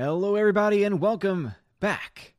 Hello, everybody, and welcome back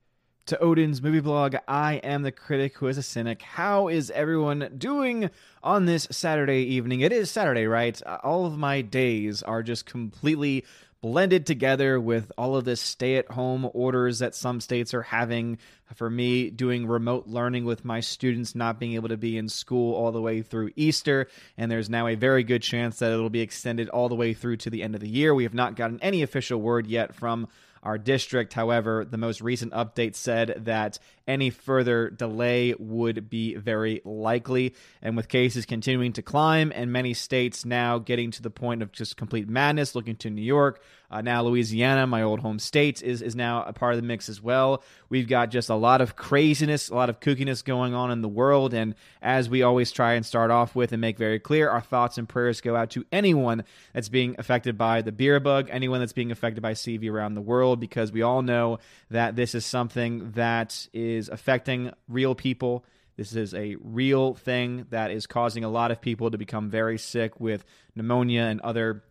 to Odin's movie blog. I am the critic who is a cynic. How is everyone doing on this Saturday evening? It is Saturday, right? Uh, All of my days are just completely blended together with all of this stay at home orders that some states are having. For me, doing remote learning with my students not being able to be in school all the way through Easter, and there's now a very good chance that it'll be extended all the way through to the end of the year. We have not gotten any official word yet from our district. However, the most recent update said that any further delay would be very likely. And with cases continuing to climb and many states now getting to the point of just complete madness, looking to New York, uh, now Louisiana, my old home state, is, is now a part of the mix as well. We've got just a lot of craziness, a lot of kookiness going on in the world. And as we always try and start off with and make very clear, our thoughts and prayers go out to anyone that's being affected by the beer bug, anyone that's being affected by CV around the world, because we all know that this is something that is affecting real people. This is a real thing that is causing a lot of people to become very sick with pneumonia and other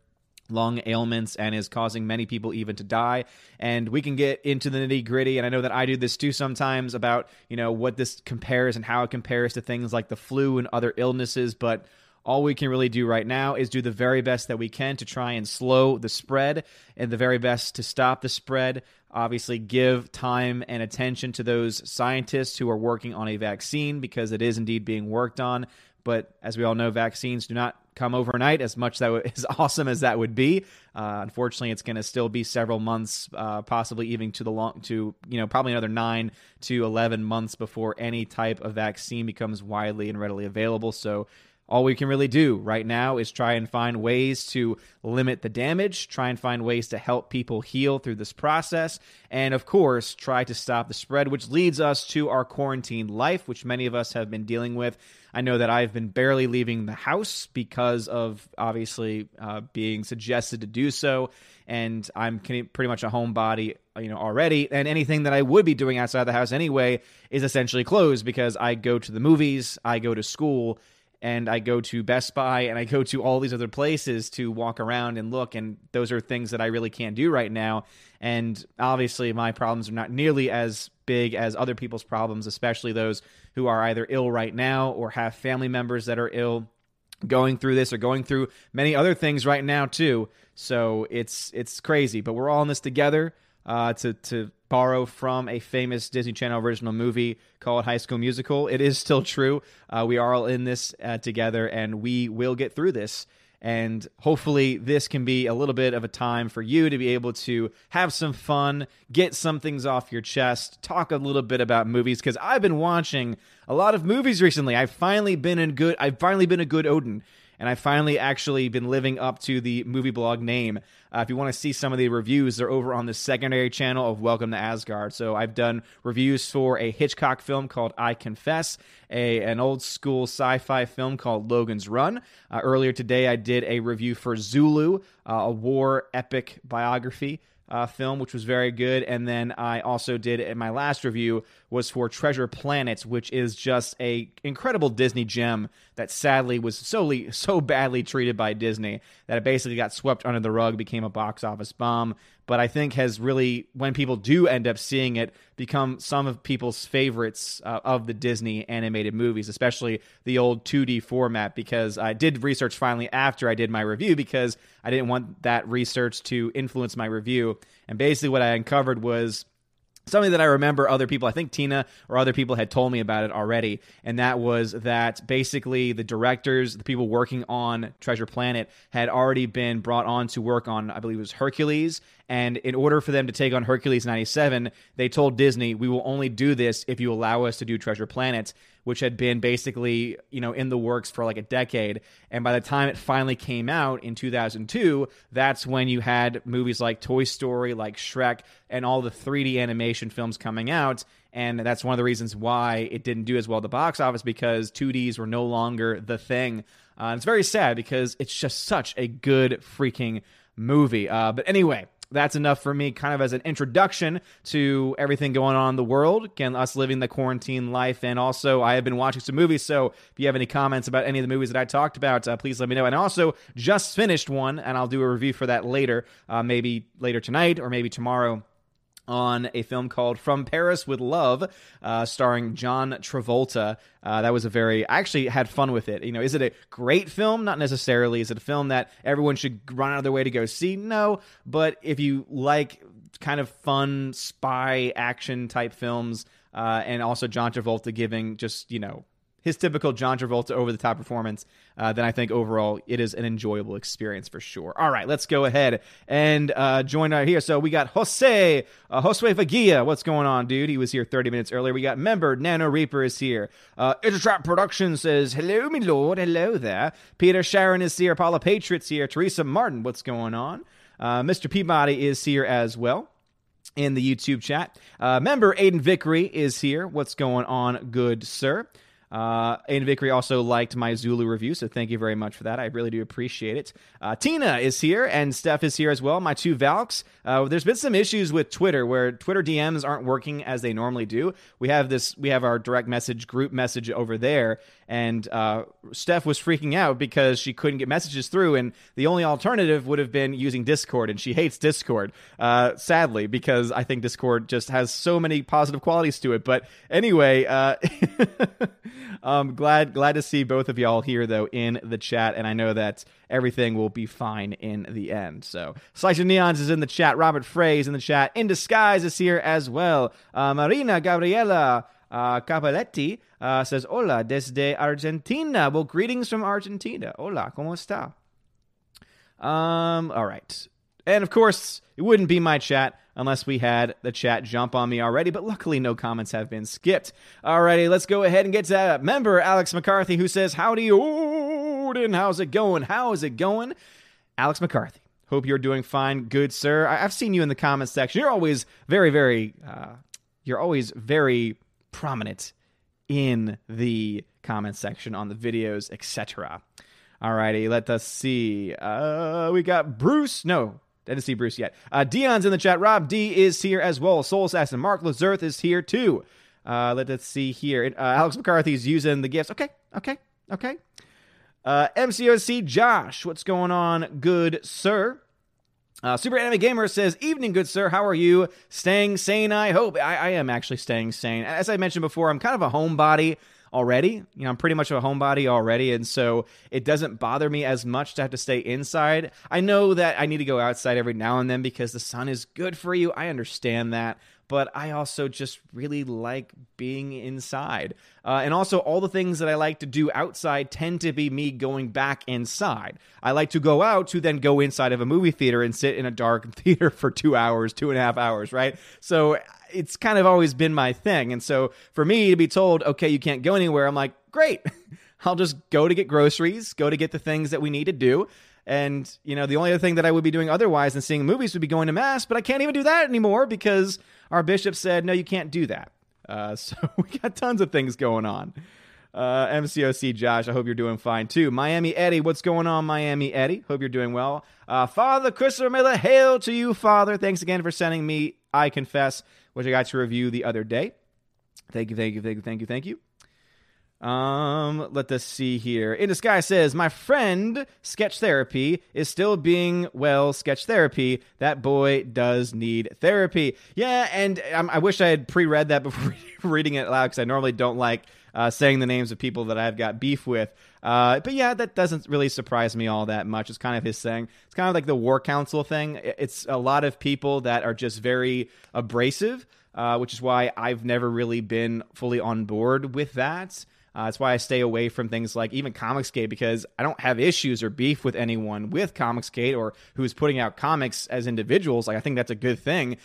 lung ailments and is causing many people even to die and we can get into the nitty gritty and i know that i do this too sometimes about you know what this compares and how it compares to things like the flu and other illnesses but all we can really do right now is do the very best that we can to try and slow the spread and the very best to stop the spread. Obviously give time and attention to those scientists who are working on a vaccine because it is indeed being worked on. But as we all know vaccines do not come overnight as much that as awesome as that would be. Uh, unfortunately it's going to still be several months uh, possibly even to the long to you know probably another 9 to 11 months before any type of vaccine becomes widely and readily available. So all we can really do right now is try and find ways to limit the damage, try and find ways to help people heal through this process, and of course, try to stop the spread, which leads us to our quarantine life, which many of us have been dealing with. I know that I've been barely leaving the house because of obviously uh, being suggested to do so, and I'm pretty much a homebody, you know, already. And anything that I would be doing outside the house anyway is essentially closed because I go to the movies, I go to school and I go to Best Buy and I go to all these other places to walk around and look. And those are things that I really can't do right now. And obviously, my problems are not nearly as big as other people's problems, especially those who are either ill right now or have family members that are ill going through this or going through many other things right now too so it's it's crazy but we're all in this together uh, to to borrow from a famous Disney Channel original movie called High School Musical. It is still true. Uh, we are all in this uh, together, and we will get through this. And hopefully, this can be a little bit of a time for you to be able to have some fun, get some things off your chest, talk a little bit about movies. Because I've been watching a lot of movies recently. I've finally been in good. I've finally been a good Odin and I've finally actually been living up to the movie blog name. Uh, if you want to see some of the reviews, they're over on the secondary channel of Welcome to Asgard. So I've done reviews for a Hitchcock film called I Confess, a an old school sci-fi film called Logan's Run. Uh, earlier today, I did a review for Zulu, uh, a war epic biography uh, film, which was very good. And then I also did in my last review was for Treasure Planet, which is just a incredible Disney gem that sadly was solely so badly treated by Disney that it basically got swept under the rug, became a box office bomb. But I think has really, when people do end up seeing it, become some of people's favorites uh, of the Disney animated movies, especially the old 2D format. Because I did research finally after I did my review because I didn't want that research to influence my review. And basically, what I uncovered was something that I remember other people, I think Tina or other people had told me about it already, and that was that basically the directors, the people working on Treasure Planet, had already been brought on to work on, I believe it was Hercules. And in order for them to take on Hercules 97, they told Disney, we will only do this if you allow us to do Treasure Planet which had been basically you know in the works for like a decade. And by the time it finally came out in 2002 that's when you had movies like toy story like shrek and all the 3d animation films coming out. And that's one of the reasons why it didn't do as well at the box office because 2ds were no longer the thing. Uh, it's very sad because it's just such a good freaking movie. Uh, but anyway that's enough for me, kind of as an introduction to everything going on in the world. Again, us living the quarantine life. And also, I have been watching some movies. So if you have any comments about any of the movies that I talked about, uh, please let me know. And I also just finished one, and I'll do a review for that later, uh, maybe later tonight or maybe tomorrow on a film called From Paris with Love, uh, starring John Travolta. Uh, that was a very, I actually had fun with it. You know, is it a great film? Not necessarily. Is it a film that everyone should run out of their way to go see? No. But if you like kind of fun spy action type films, uh, and also John Travolta giving just, you know, his typical John Travolta over the top performance, uh, then I think overall it is an enjoyable experience for sure. All right, let's go ahead and uh, join right here. So we got Jose, uh, Josue. What's going on, dude? He was here 30 minutes earlier. We got member Nano Reaper is here. Uh, Intertrap Production says, hello, me lord. Hello there. Peter Sharon is here. Paula Patriots here. Teresa Martin, what's going on? Uh, Mr. Peabody is here as well in the YouTube chat. Uh, member Aiden Vickery is here. What's going on, good sir? Uh, Aiden Vickery also liked my Zulu review, so thank you very much for that. I really do appreciate it. Uh, Tina is here, and Steph is here as well. My two Valks. Uh, there's been some issues with Twitter where Twitter DMs aren't working as they normally do. We have this, we have our direct message group message over there, and uh, Steph was freaking out because she couldn't get messages through, and the only alternative would have been using Discord, and she hates Discord, uh, sadly, because I think Discord just has so many positive qualities to it. But anyway, uh, um, glad glad to see both of y'all here though in the chat, and I know that everything will be fine in the end. So Slice of Neons is in the chat. Robert Frey is in the chat. In Disguise is here as well. Uh, Marina Gabriela uh, Capelletti uh, says, Hola desde Argentina. Well, greetings from Argentina. Hola, ¿cómo está? Um, all right. And of course, it wouldn't be my chat unless we had the chat jump on me already, but luckily no comments have been skipped. Alrighty, let's go ahead and get to member Alex McCarthy who says, Howdy, Odin, how's it going? How is it going? Alex McCarthy. Hope you're doing fine, good sir. I- have seen you in the comments section. You're always very, very, uh, you're always very prominent in the comment section on the videos, etc. Alrighty, let us see. Uh, we got Bruce. No, didn't see Bruce yet. Uh, Dion's in the chat. Rob D is here as well. Soul Assassin Mark Lazerth is here too. Uh, let us see here. Uh, Alex McCarthy's using the gifts. Okay, okay, okay. Uh, MCOC Josh, what's going on, good sir? Uh, Super Anime Gamer says, "Evening, good sir. How are you? Staying sane? I hope. I, I am actually staying sane. As I mentioned before, I'm kind of a homebody already. You know, I'm pretty much a homebody already, and so it doesn't bother me as much to have to stay inside. I know that I need to go outside every now and then because the sun is good for you. I understand that, but I also just really like being inside. Uh, and also, all the things that I like to do outside tend to be me going back inside. I like to go out to then go inside of a movie theater and sit in a dark theater for two hours, two and a half hours, right? So it's kind of always been my thing. And so for me to be told, okay, you can't go anywhere, I'm like, great. I'll just go to get groceries, go to get the things that we need to do. And, you know, the only other thing that I would be doing otherwise than seeing movies would be going to Mass, but I can't even do that anymore because our bishop said, no, you can't do that. Uh, so we got tons of things going on. Uh, MCOC Josh, I hope you're doing fine too. Miami Eddie, what's going on, Miami Eddie? Hope you're doing well. Uh, Father Christopher Miller, hail to you, Father. Thanks again for sending me I Confess, which I got to review the other day. Thank you, thank you, thank you, thank you, thank you. Um, let us see here. In the sky says, "My friend, sketch therapy is still being well. Sketch therapy. That boy does need therapy. Yeah, and um, I wish I had pre-read that before reading it aloud because I normally don't like uh, saying the names of people that I've got beef with. Uh, but yeah, that doesn't really surprise me all that much. It's kind of his thing. It's kind of like the war council thing. It's a lot of people that are just very abrasive, uh, which is why I've never really been fully on board with that. Uh, that's why I stay away from things like even Comicsgate because I don't have issues or beef with anyone with Comicsgate or who's putting out comics as individuals. Like I think that's a good thing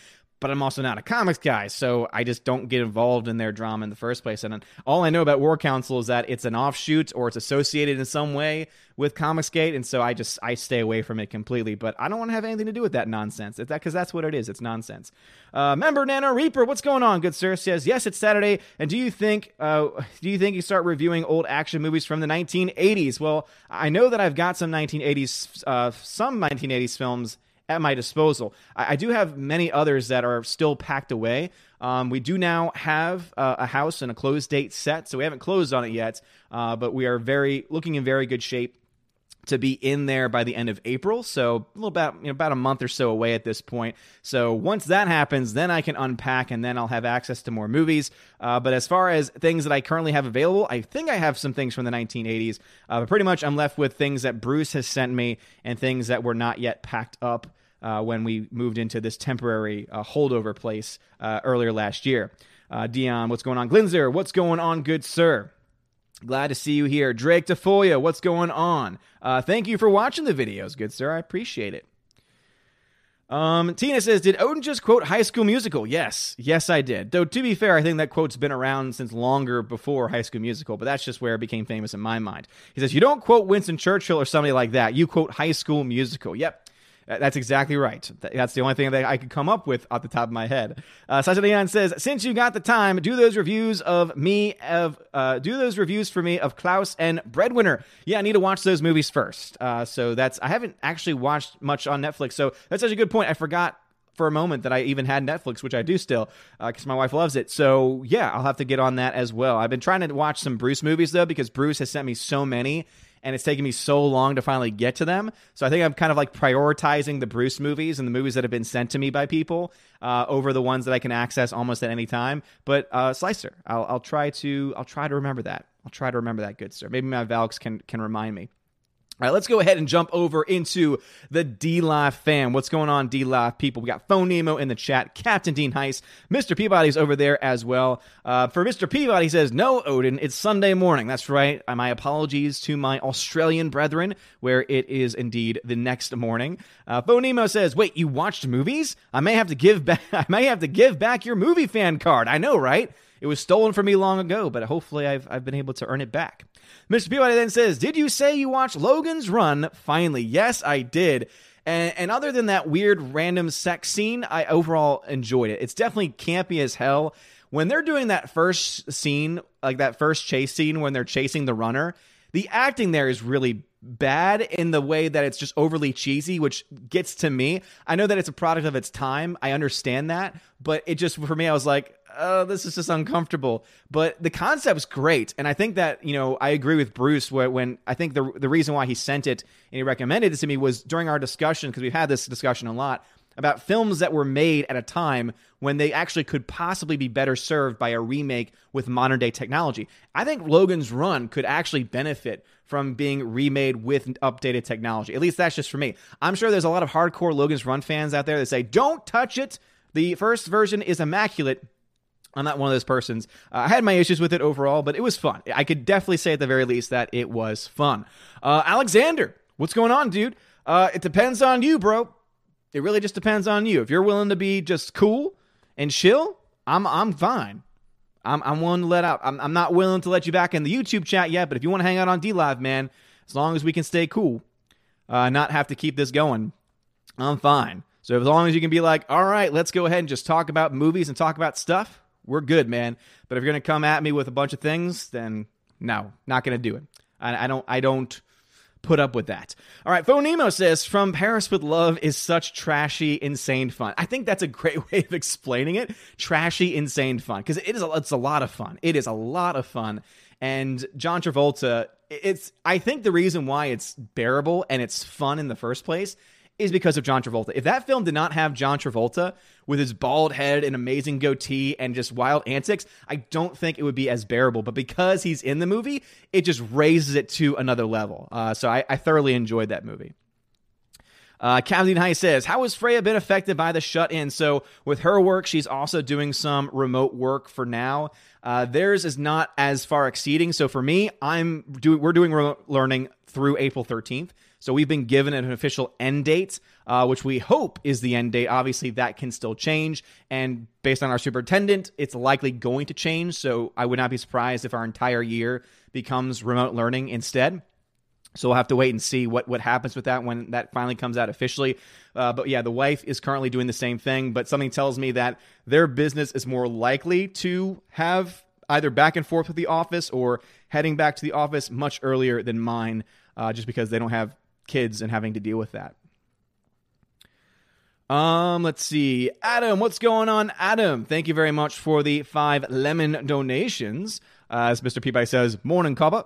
but I'm also not a comics guy, so I just don't get involved in their drama in the first place. And all I know about War Council is that it's an offshoot or it's associated in some way with Comicsgate, and so I just I stay away from it completely. But I don't want to have anything to do with that nonsense. It's that because that's what it is. It's nonsense. Uh, member Nano Reaper, what's going on, good sir? Says yes, it's Saturday. And do you think uh, do you think you start reviewing old action movies from the 1980s? Well, I know that I've got some 1980s uh, some 1980s films at my disposal. I, I do have many others that are still packed away. Um, we do now have uh, a house and a close date set, so we haven't closed on it yet, uh, but we are very looking in very good shape to be in there by the end of April. So a little about you know, about a month or so away at this point. So once that happens, then I can unpack and then I'll have access to more movies. Uh, but as far as things that I currently have available, I think I have some things from the 1980s. Uh, but pretty much I'm left with things that Bruce has sent me and things that were not yet packed up. Uh, when we moved into this temporary uh, holdover place uh, earlier last year. Uh, Dion, what's going on? Glinzer, what's going on, good sir? Glad to see you here. Drake Tafoya, what's going on? Uh, thank you for watching the videos, good sir. I appreciate it. Um, Tina says, Did Odin just quote High School Musical? Yes. Yes, I did. Though, to be fair, I think that quote's been around since longer before High School Musical, but that's just where it became famous in my mind. He says, You don't quote Winston Churchill or somebody like that. You quote High School Musical. Yep. That's exactly right. That's the only thing that I could come up with off the top of my head. Uh, Leon says, since you got the time, do those reviews of me of uh, do those reviews for me of Klaus and Breadwinner. Yeah, I need to watch those movies first. Uh, so that's I haven't actually watched much on Netflix. So that's such a good point. I forgot for a moment that I even had Netflix, which I do still, because uh, my wife loves it. So yeah, I'll have to get on that as well. I've been trying to watch some Bruce movies though, because Bruce has sent me so many, and it's taken me so long to finally get to them. So I think I'm kind of like prioritizing the Bruce movies and the movies that have been sent to me by people uh, over the ones that I can access almost at any time. But uh, Slicer, I'll, I'll try to I'll try to remember that. I'll try to remember that, good sir. Maybe my Valks can can remind me. All right, let's go ahead and jump over into the D Live fam. What's going on, D Live people? We got Phone Nemo in the chat, Captain Dean Heist, Mr. Peabody's over there as well. Uh, for Mr. Peabody, says, No, Odin, it's Sunday morning. That's right. Uh, my apologies to my Australian brethren, where it is indeed the next morning. Uh, Phone Nemo says, Wait, you watched movies? I may have to give. I may have to give back your movie fan card. I know, right? It was stolen from me long ago, but hopefully I've, I've been able to earn it back. Mr. Peabody then says, Did you say you watched Logan's Run? Finally, yes, I did. And, and, other than that weird random sex scene, I overall enjoyed it. It's definitely campy as hell. When they're doing that first scene, like that first chase scene when they're chasing the runner, the acting there is really bad in the way that it's just overly cheesy, which gets to me. I know that it's a product of its time. I understand that. But it just, for me, I was like, oh, this is just uncomfortable. But the concept's great, and I think that you know I agree with Bruce when I think the the reason why he sent it and he recommended it to me was during our discussion because we've had this discussion a lot about films that were made at a time when they actually could possibly be better served by a remake with modern day technology. I think Logan's Run could actually benefit from being remade with updated technology. At least that's just for me. I'm sure there's a lot of hardcore Logan's Run fans out there that say, don't touch it. The first version is immaculate. I'm not one of those persons. Uh, I had my issues with it overall, but it was fun. I could definitely say at the very least that it was fun. Uh, Alexander, what's going on, dude? Uh, it depends on you, bro. It really just depends on you. If you're willing to be just cool and chill, I'm I'm fine. I'm I'm willing to let out. I'm I'm not willing to let you back in the YouTube chat yet, but if you want to hang out on D Live, man, as long as we can stay cool, uh, not have to keep this going, I'm fine. So as long as you can be like, all right, let's go ahead and just talk about movies and talk about stuff we're good, man. But if you're gonna come at me with a bunch of things, then no, not gonna do it. I, I don't. I don't put up with that. All right, Phonemo says, From Paris with Love is such trashy, insane fun. I think that's a great way of explaining it. Trashy, insane fun. Because it is a, it's a lot of fun. It is a lot of fun. And John Travolta, it's I think the reason why it's bearable and it's fun in the first place is because of John Travolta. If that film did not have John Travolta with his bald head and amazing goatee and just wild antics, I don't think it would be as bearable. But because he's in the movie, it just raises it to another level. Uh, so I, I, thoroughly enjoyed that movie. Uh, Captain High says, How has Freya been affected by the shut in? So, with her work, she's also doing some remote work for now. Uh, theirs is not as far exceeding. So, for me, I'm do- we're doing remote learning through April 13th. So we've been given an official end date, uh, which we hope is the end date. Obviously, that can still change. And based on our superintendent, it's likely going to change. So I would not be surprised if our entire year becomes remote learning instead. So we'll have to wait and see what, what happens with that when that finally comes out officially. Uh, but yeah, the wife is currently doing the same thing, but something tells me that their business is more likely to have either back and forth with the office or heading back to the office much earlier than mine, uh, just because they don't have kids and having to deal with that. Um, let's see. Adam, what's going on? Adam, thank you very much for the five lemon donations. Uh, as Mr. Peabody says, morning copper.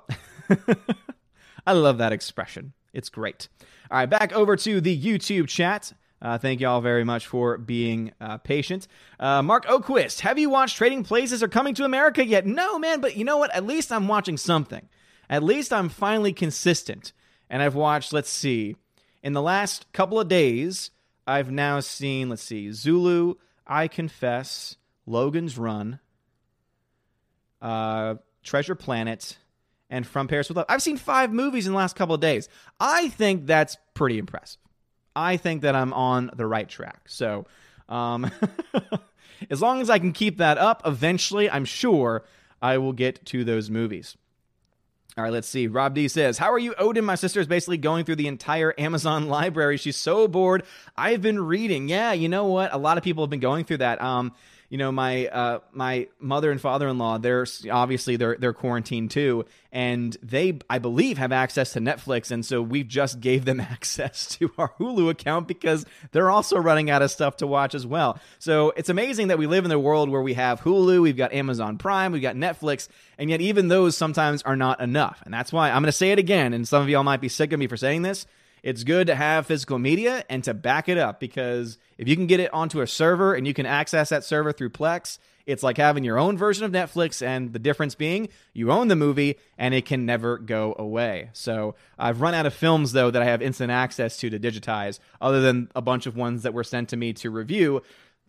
I love that expression. It's great. All right, back over to the YouTube chat. Uh, thank you all very much for being uh, patient. Uh, Mark Oquist, have you watched Trading Places or Coming to America yet? No, man, but you know what? At least I'm watching something. At least I'm finally consistent. And I've watched, let's see, in the last couple of days, I've now seen, let's see, Zulu, I Confess, Logan's Run, uh, Treasure Planet, and From Paris with Love. I've seen five movies in the last couple of days. I think that's pretty impressive. I think that I'm on the right track. So, um, as long as I can keep that up, eventually, I'm sure I will get to those movies. All right, let's see. Rob D says, How are you, Odin? My sister is basically going through the entire Amazon library. She's so bored. I've been reading. Yeah, you know what? A lot of people have been going through that. Um, you know my uh, my mother and father in law they're obviously they're they're quarantined too and they I believe have access to Netflix and so we just gave them access to our Hulu account because they're also running out of stuff to watch as well. So it's amazing that we live in a world where we have Hulu, we've got Amazon Prime, we've got Netflix, and yet even those sometimes are not enough. And that's why I'm going to say it again and some of y'all might be sick of me for saying this it's good to have physical media and to back it up because if you can get it onto a server and you can access that server through Plex, it's like having your own version of Netflix, and the difference being you own the movie and it can never go away. So I've run out of films, though, that I have instant access to to digitize, other than a bunch of ones that were sent to me to review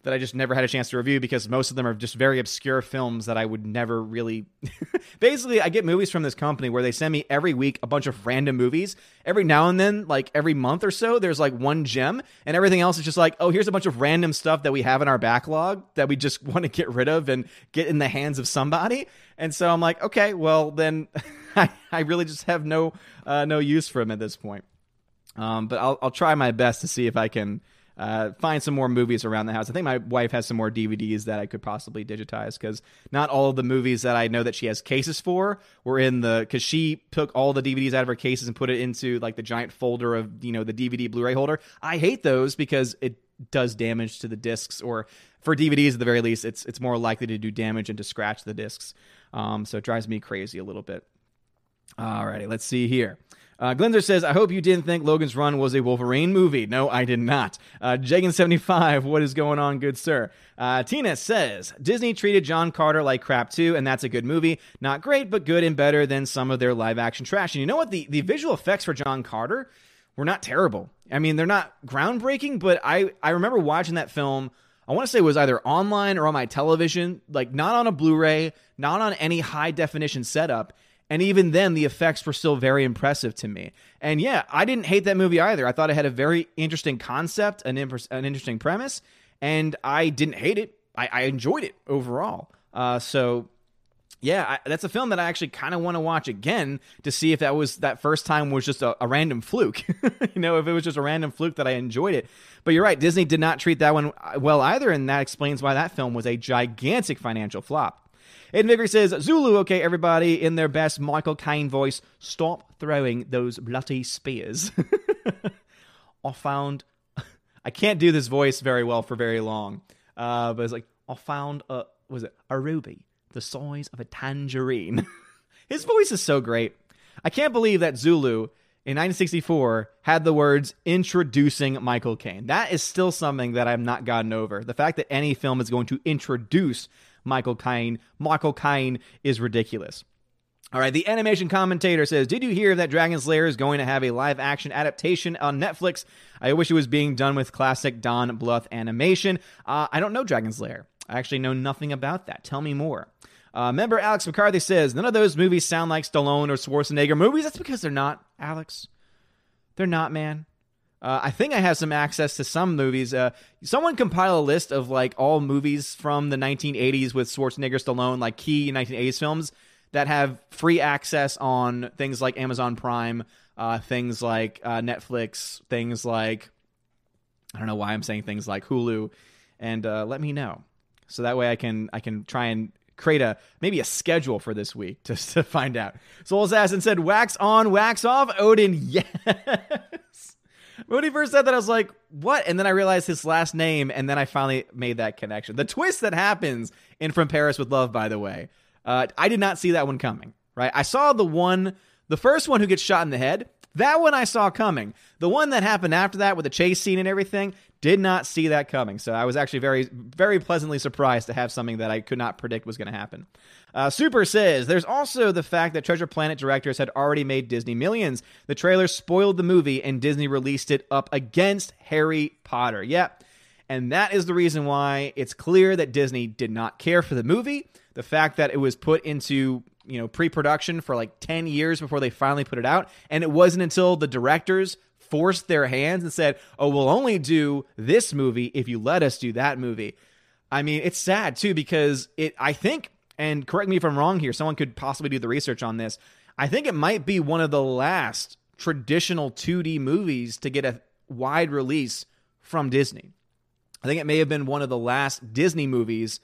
that I just never had a chance to review because most of them are just very obscure films that I would never really. Basically, I get movies from this company where they send me every week a bunch of random movies. Every now and then, like every month or so, there's like one gem, and everything else is just like, oh, here's a bunch of random stuff that we have in our backlog that we just want to get rid of and get in the hands of somebody. And so I'm like, okay, well then, I, I really just have no uh, no use for them at this point. Um, but I'll I'll try my best to see if I can uh, find some more movies around the house. I think my wife has some more DVDs that I could possibly digitize because not all of the movies that I know that she has cases for were in the because she took all the DVDs out of her cases and put it into like the giant folder of you know the DVD Blu-ray holder. I hate those because it does damage to the discs or for DVDs at the very least it's it's more likely to do damage and to scratch the discs. Um, so it drives me crazy a little bit. Alrighty, let's see here. Uh, says, I hope you didn't think Logan's Run was a Wolverine movie. No, I did not. Uh, Jagan75, what is going on, good sir? Uh, Tina says, Disney treated John Carter like crap too, and that's a good movie. Not great, but good and better than some of their live action trash. And you know what? The, the visual effects for John Carter were not terrible. I mean, they're not groundbreaking, but I, I remember watching that film. I want to say it was either online or on my television, like not on a Blu ray, not on any high definition setup and even then, the effects were still very impressive to me. And yeah, I didn't hate that movie either. I thought it had a very interesting concept, an, imp- an interesting premise, and I didn't hate it. I, I enjoyed it overall. Uh, so yeah, I, that's a film that I actually kind of want to watch again to see if that was that first time was just a, a random fluke. you know, if it was just a random fluke that I enjoyed it. But you're right, Disney did not treat that one well either, and that explains why that film was a gigantic financial flop. Aiden Vickery says, Zulu, okay, everybody, in their best Michael Caine voice, stop throwing those bloody spears. I found, I can't do this voice very well for very long, uh, but it's like, I found a, was it, a ruby the size of a tangerine. His voice is so great. I can't believe that Zulu in 1964 had the words introducing Michael Caine. That is still something that I've not gotten over. The fact that any film is going to introduce Michael Caine. Michael Caine is ridiculous. All right, the animation commentator says, Did you hear that Dragon's Lair is going to have a live action adaptation on Netflix? I wish it was being done with classic Don Bluth animation. Uh, I don't know Dragon's Lair. I actually know nothing about that. Tell me more. Uh, member Alex McCarthy says, None of those movies sound like Stallone or Schwarzenegger movies. That's because they're not, Alex. They're not, man. Uh, I think I have some access to some movies. Uh, someone compile a list of like all movies from the 1980s with Schwarzenegger, Stallone, like key 1980s films that have free access on things like Amazon Prime, uh, things like uh, Netflix, things like I don't know why I'm saying things like Hulu, and uh, let me know so that way I can I can try and create a maybe a schedule for this week just to find out. Soul Assassin said, "Wax on, wax off." Odin, yes. When he first said that, I was like, what? And then I realized his last name, and then I finally made that connection. The twist that happens in From Paris with Love, by the way, uh, I did not see that one coming, right? I saw the one, the first one who gets shot in the head. That one I saw coming. The one that happened after that with the chase scene and everything, did not see that coming. So I was actually very, very pleasantly surprised to have something that I could not predict was going to happen. Uh, Super says there's also the fact that Treasure Planet directors had already made Disney millions. The trailer spoiled the movie, and Disney released it up against Harry Potter. Yep. And that is the reason why it's clear that Disney did not care for the movie. The fact that it was put into you know pre-production for like 10 years before they finally put it out. And it wasn't until the directors forced their hands and said oh we'll only do this movie if you let us do that movie. I mean it's sad too because it i think and correct me if i'm wrong here someone could possibly do the research on this i think it might be one of the last traditional 2d movies to get a wide release from disney. I think it may have been one of the last disney movies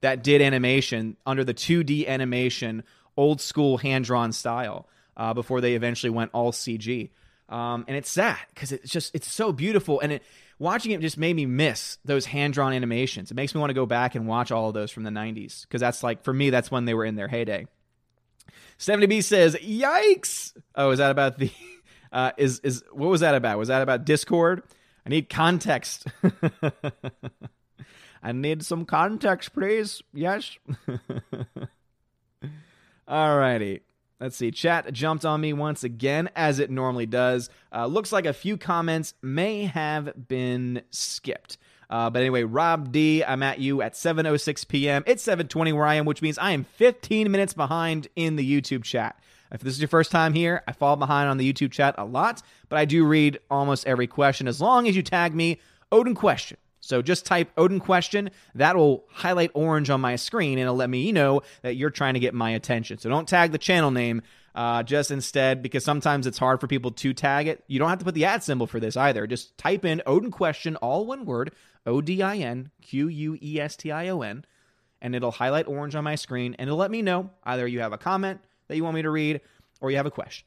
that did animation under the 2d animation old school hand drawn style uh, before they eventually went all CG. Um, and it's sad because it's just it's so beautiful, and it watching it just made me miss those hand drawn animations. It makes me want to go back and watch all of those from the '90s because that's like for me that's when they were in their heyday. 70B says, "Yikes!" Oh, is that about the? Uh, is is what was that about? Was that about Discord? I need context. I need some context, please. Yes. Alrighty. Let's see. Chat jumped on me once again, as it normally does. Uh, looks like a few comments may have been skipped. Uh, but anyway, Rob D, I'm at you at 7:06 p.m. It's 7:20 where I am, which means I am 15 minutes behind in the YouTube chat. If this is your first time here, I fall behind on the YouTube chat a lot, but I do read almost every question as long as you tag me Odin question. So just type Odin question. That will highlight orange on my screen and it'll let me know that you're trying to get my attention. So don't tag the channel name. Uh, just instead, because sometimes it's hard for people to tag it. You don't have to put the ad symbol for this either. Just type in Odin question, all one word, O D I N Q U E S T I O N, and it'll highlight orange on my screen and it'll let me know either you have a comment that you want me to read or you have a question.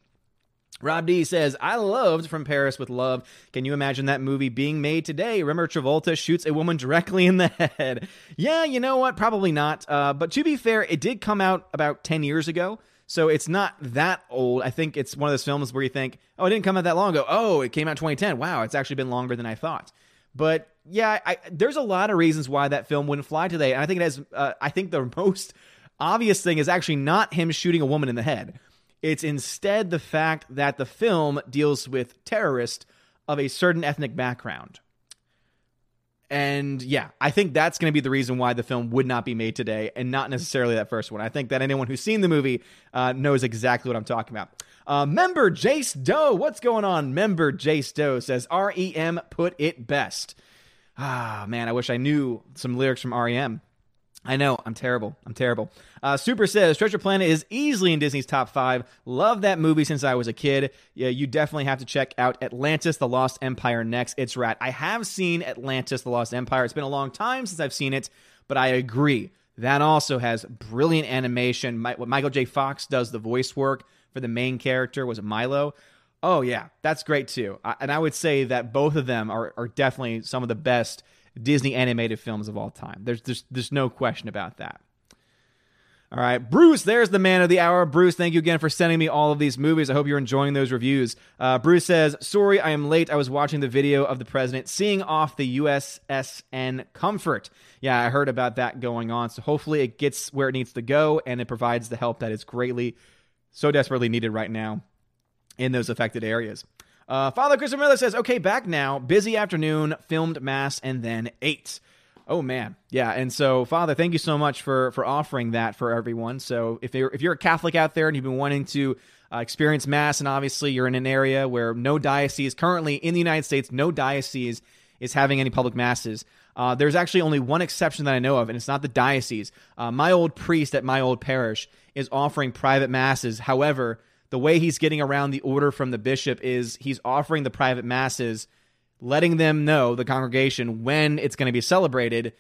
Rob D says, I loved From Paris with Love. Can you imagine that movie being made today? Remember, Travolta shoots a woman directly in the head. yeah, you know what? Probably not. Uh, but to be fair, it did come out about 10 years ago. So it's not that old. I think it's one of those films where you think, oh, it didn't come out that long ago. Oh, it came out 2010. Wow, it's actually been longer than I thought. But yeah, I, there's a lot of reasons why that film wouldn't fly today. And I think it has, uh, I think the most obvious thing is actually not him shooting a woman in the head. It's instead the fact that the film deals with terrorists of a certain ethnic background. And yeah, I think that's going to be the reason why the film would not be made today and not necessarily that first one. I think that anyone who's seen the movie uh, knows exactly what I'm talking about. Uh, member Jace Doe, what's going on? Member Jace Doe says REM put it best. Ah, man, I wish I knew some lyrics from REM. I know, I'm terrible. I'm terrible. Uh, Super says Treasure Planet is easily in Disney's top five. Love that movie since I was a kid. Yeah, you definitely have to check out Atlantis: The Lost Empire next. It's rad. I have seen Atlantis: The Lost Empire. It's been a long time since I've seen it, but I agree that also has brilliant animation. My, what Michael J. Fox does the voice work for the main character was Milo. Oh yeah, that's great too. I, and I would say that both of them are, are definitely some of the best Disney animated films of all time. There's there's, there's no question about that. All right, Bruce, there's the man of the hour. Bruce, thank you again for sending me all of these movies. I hope you're enjoying those reviews. Uh, Bruce says, Sorry, I am late. I was watching the video of the president seeing off the USSN Comfort. Yeah, I heard about that going on. So hopefully it gets where it needs to go and it provides the help that is greatly, so desperately needed right now in those affected areas. Uh, Father Christopher Miller says, okay, back now. Busy afternoon, filmed Mass, and then ate. Oh man, yeah. And so, Father, thank you so much for for offering that for everyone. So, if you're if you're a Catholic out there and you've been wanting to uh, experience Mass, and obviously you're in an area where no diocese currently in the United States, no diocese is having any public masses. Uh, there's actually only one exception that I know of, and it's not the diocese. Uh, my old priest at my old parish is offering private masses. However, the way he's getting around the order from the bishop is he's offering the private masses, letting them know, the congregation, when it's going to be celebrated.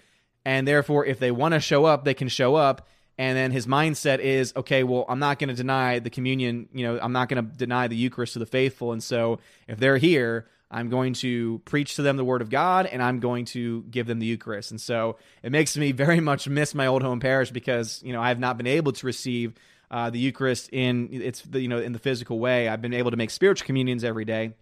And therefore, if they want to show up, they can show up. And then his mindset is, okay, well, I'm not going to deny the communion. You know, I'm not going to deny the Eucharist to the faithful. And so if they're here, I'm going to preach to them the word of God and I'm going to give them the Eucharist. And so it makes me very much miss my old home parish because, you know, I have not been able to receive uh, the Eucharist in it's the, you know in the physical way. I've been able to make spiritual communions every day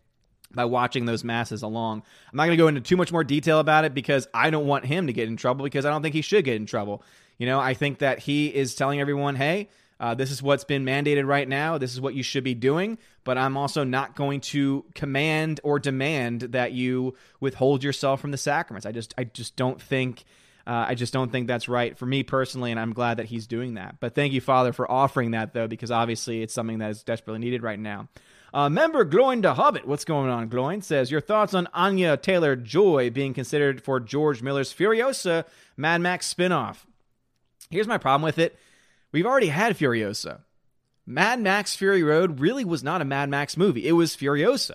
by watching those masses along. I'm not going to go into too much more detail about it because I don't want him to get in trouble because I don't think he should get in trouble. You know, I think that he is telling everyone, "Hey, uh, this is what's been mandated right now. This is what you should be doing." But I'm also not going to command or demand that you withhold yourself from the sacraments. I just, I just don't think uh, I just don't think that's right for me personally, and I'm glad that he's doing that. But thank you, Father, for offering that, though, because obviously it's something that is desperately needed right now. Uh, member Gloin de Hobbit, what's going on, Gloin? Says, Your thoughts on Anya Taylor Joy being considered for George Miller's Furiosa Mad Max spinoff? Here's my problem with it we've already had Furiosa. Mad Max Fury Road really was not a Mad Max movie, it was Furiosa.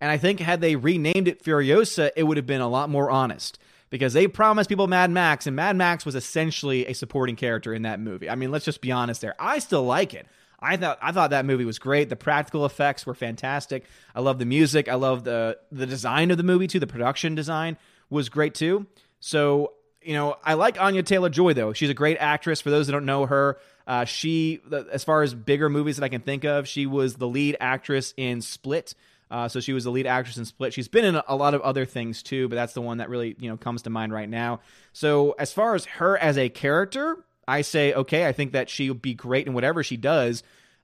And I think had they renamed it Furiosa, it would have been a lot more honest because they promised people Mad Max, and Mad Max was essentially a supporting character in that movie. I mean, let's just be honest there. I still like it. I thought I thought that movie was great. The practical effects were fantastic. I love the music. I love the the design of the movie too. The production design was great too. So you know, I like Anya Taylor Joy though. She's a great actress. For those that don't know her, uh, she, as far as bigger movies that I can think of, she was the lead actress in Split. Uh, so she was the lead actress in Split. She's been in a lot of other things too, but that's the one that really you know comes to mind right now. So as far as her as a character, I say okay. I think that she'll be great in whatever she does.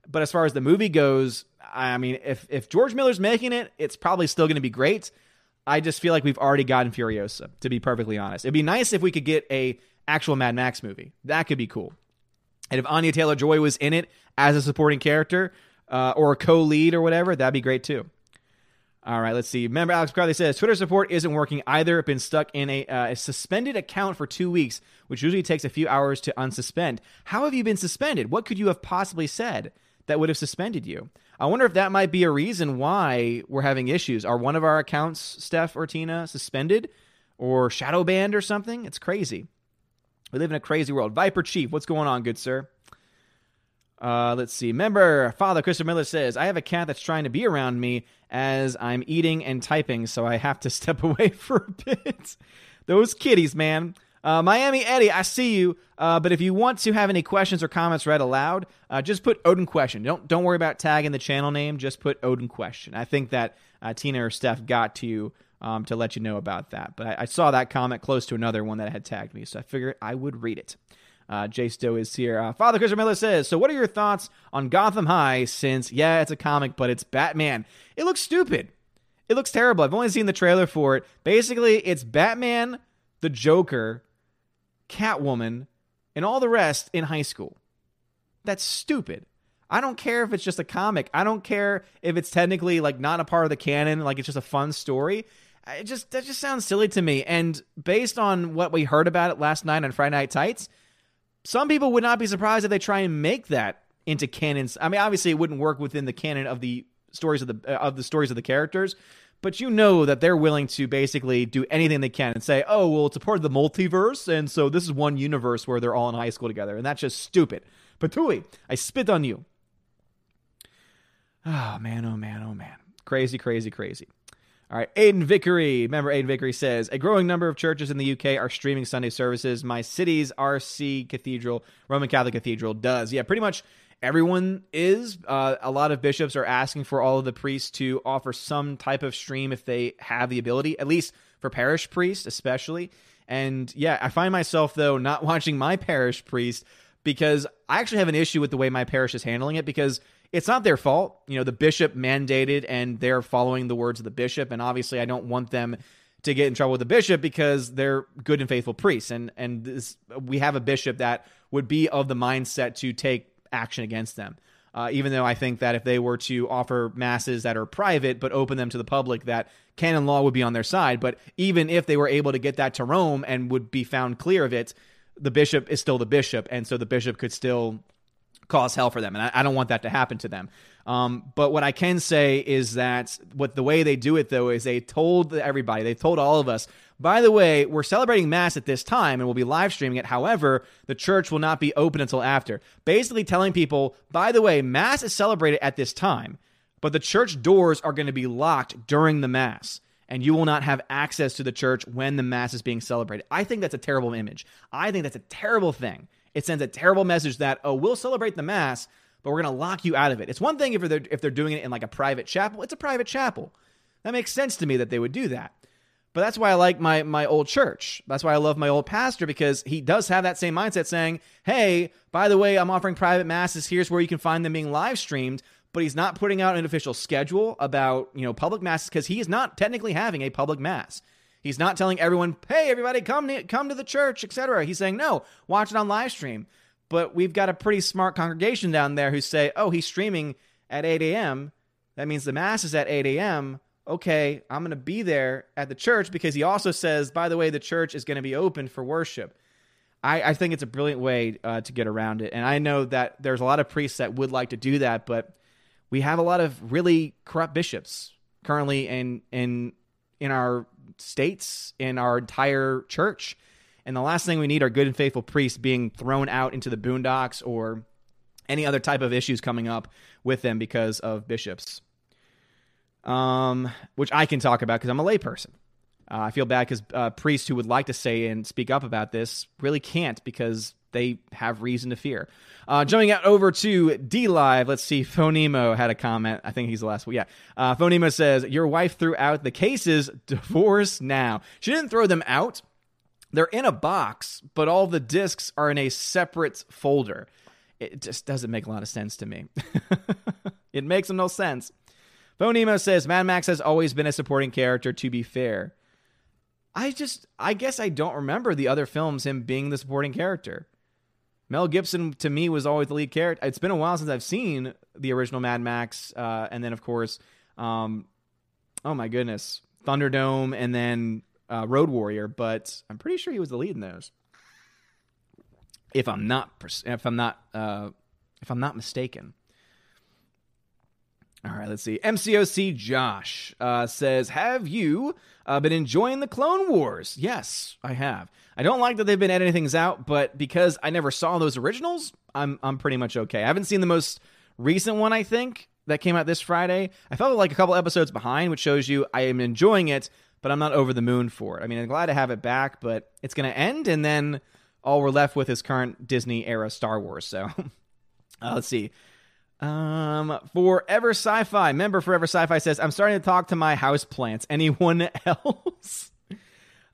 But as far as the movie goes, I mean, if if George Miller's making it, it's probably still going to be great. I just feel like we've already gotten Furiosa. To be perfectly honest, it'd be nice if we could get a actual Mad Max movie. That could be cool. And if Anya Taylor Joy was in it as a supporting character uh, or a co-lead or whatever, that'd be great too. All right, let's see. Member Alex Crowley says Twitter support isn't working either. Been stuck in a, uh, a, suspended account for two weeks, which usually takes a few hours to unsuspend. How have you been suspended? What could you have possibly said that would have suspended you? I wonder if that might be a reason why we're having issues. Are one of our accounts, Steph or Tina, suspended or shadow banned or something? It's crazy. We live in a crazy world. Viper Chief, what's going on, good sir? Uh, let's see. Member Father Christopher Miller says, I have a cat that's trying to be around me as I'm eating and typing, so I have to step away for a bit. Those kitties, man. Uh, Miami Eddie, I see you. Uh, but if you want to have any questions or comments read aloud, uh, just put Odin question. Don't don't worry about tagging the channel name. Just put Odin question. I think that uh, Tina or Steph got to you um, to let you know about that. But I, I, saw that comment close to another one that had tagged me, so I figured I would read it. Uh, Jay Stowe is here. Uh, Father Christopher Miller says, So, what are your thoughts on Gotham High since, yeah, it's a comic, but it's Batman? It looks stupid. It looks terrible. I've only seen the trailer for it. Basically, it's Batman, the Joker, Catwoman, and all the rest in high school. That's stupid. I don't care if it's just a comic. I don't care if it's technically like not a part of the canon, like it's just a fun story. It just that just sounds silly to me. And based on what we heard about it last night on Friday Night Tights, some people would not be surprised if they try and make that into canons. I mean, obviously, it wouldn't work within the canon of the stories of the uh, of the stories of the characters, but you know that they're willing to basically do anything they can and say, "Oh, well, it's a part of the multiverse, and so this is one universe where they're all in high school together," and that's just stupid. Patui, I spit on you. Oh man, oh man, oh man, crazy, crazy, crazy. All right, Aiden Vickery. Remember, Aiden Vickery says a growing number of churches in the UK are streaming Sunday services. My city's RC Cathedral, Roman Catholic Cathedral, does. Yeah, pretty much everyone is. Uh, a lot of bishops are asking for all of the priests to offer some type of stream if they have the ability, at least for parish priests, especially. And yeah, I find myself though not watching my parish priest because I actually have an issue with the way my parish is handling it because it's not their fault. You know, the bishop mandated and they're following the words of the bishop. And obviously, I don't want them to get in trouble with the bishop because they're good and faithful priests. And, and this, we have a bishop that would be of the mindset to take action against them. Uh, even though I think that if they were to offer masses that are private but open them to the public, that canon law would be on their side. But even if they were able to get that to Rome and would be found clear of it, the bishop is still the bishop, and so the bishop could still cause hell for them, and I, I don't want that to happen to them. Um, but what I can say is that what the way they do it though is they told everybody, they told all of us, by the way, we're celebrating Mass at this time and we'll be live streaming it. However, the church will not be open until after. Basically telling people, by the way, Mass is celebrated at this time, but the church doors are going to be locked during the Mass. and you will not have access to the church when the mass is being celebrated. I think that's a terrible image. I think that's a terrible thing. It sends a terrible message that, oh, we'll celebrate the mass, but we're going to lock you out of it. It's one thing if they're, if they're doing it in like a private chapel, it's a private chapel. That makes sense to me that they would do that. But that's why I like my my old church. That's why I love my old pastor because he does have that same mindset saying, "Hey, by the way, I'm offering private masses. Here's where you can find them being live streamed." But he's not putting out an official schedule about, you know, public masses because he is not technically having a public mass. He's not telling everyone, "Hey, everybody, come to, come to the church," etc. He's saying, "No, watch it on live stream." But we've got a pretty smart congregation down there who say, "Oh, he's streaming at 8 a.m. That means the mass is at 8 a.m okay, I'm going to be there at the church because he also says, by the way, the church is going to be open for worship. I, I think it's a brilliant way uh, to get around it. And I know that there's a lot of priests that would like to do that, but we have a lot of really corrupt bishops currently in, in, in our states, in our entire church. And the last thing we need are good and faithful priests being thrown out into the boondocks or any other type of issues coming up with them because of bishops um, which I can talk about because I'm a layperson. Uh, I feel bad because uh, priests who would like to say and speak up about this really can't because they have reason to fear. Uh, jumping out over to D Live, let's see. Phonemo had a comment. I think he's the last one. Yeah. Uh, Phonemo says, Your wife threw out the cases. Divorce now. She didn't throw them out. They're in a box, but all the discs are in a separate folder. It just doesn't make a lot of sense to me. it makes no sense. Phonemo says Mad Max has always been a supporting character. To be fair, I just I guess I don't remember the other films him being the supporting character. Mel Gibson to me was always the lead character. It's been a while since I've seen the original Mad Max, uh, and then of course, um, oh my goodness, Thunderdome, and then uh, Road Warrior. But I'm pretty sure he was the lead in those. If I'm not, if I'm not, uh, if I'm not mistaken. All right, let's see. MCOC Josh uh, says, Have you uh, been enjoying the Clone Wars? Yes, I have. I don't like that they've been editing things out, but because I never saw those originals, I'm I'm pretty much okay. I haven't seen the most recent one, I think, that came out this Friday. I felt like a couple episodes behind, which shows you I am enjoying it, but I'm not over the moon for it. I mean, I'm glad to have it back, but it's going to end, and then all we're left with is current Disney era Star Wars. So uh, let's see. Um, Forever Sci-Fi member Forever Sci-Fi says, "I'm starting to talk to my house plants. Anyone else?"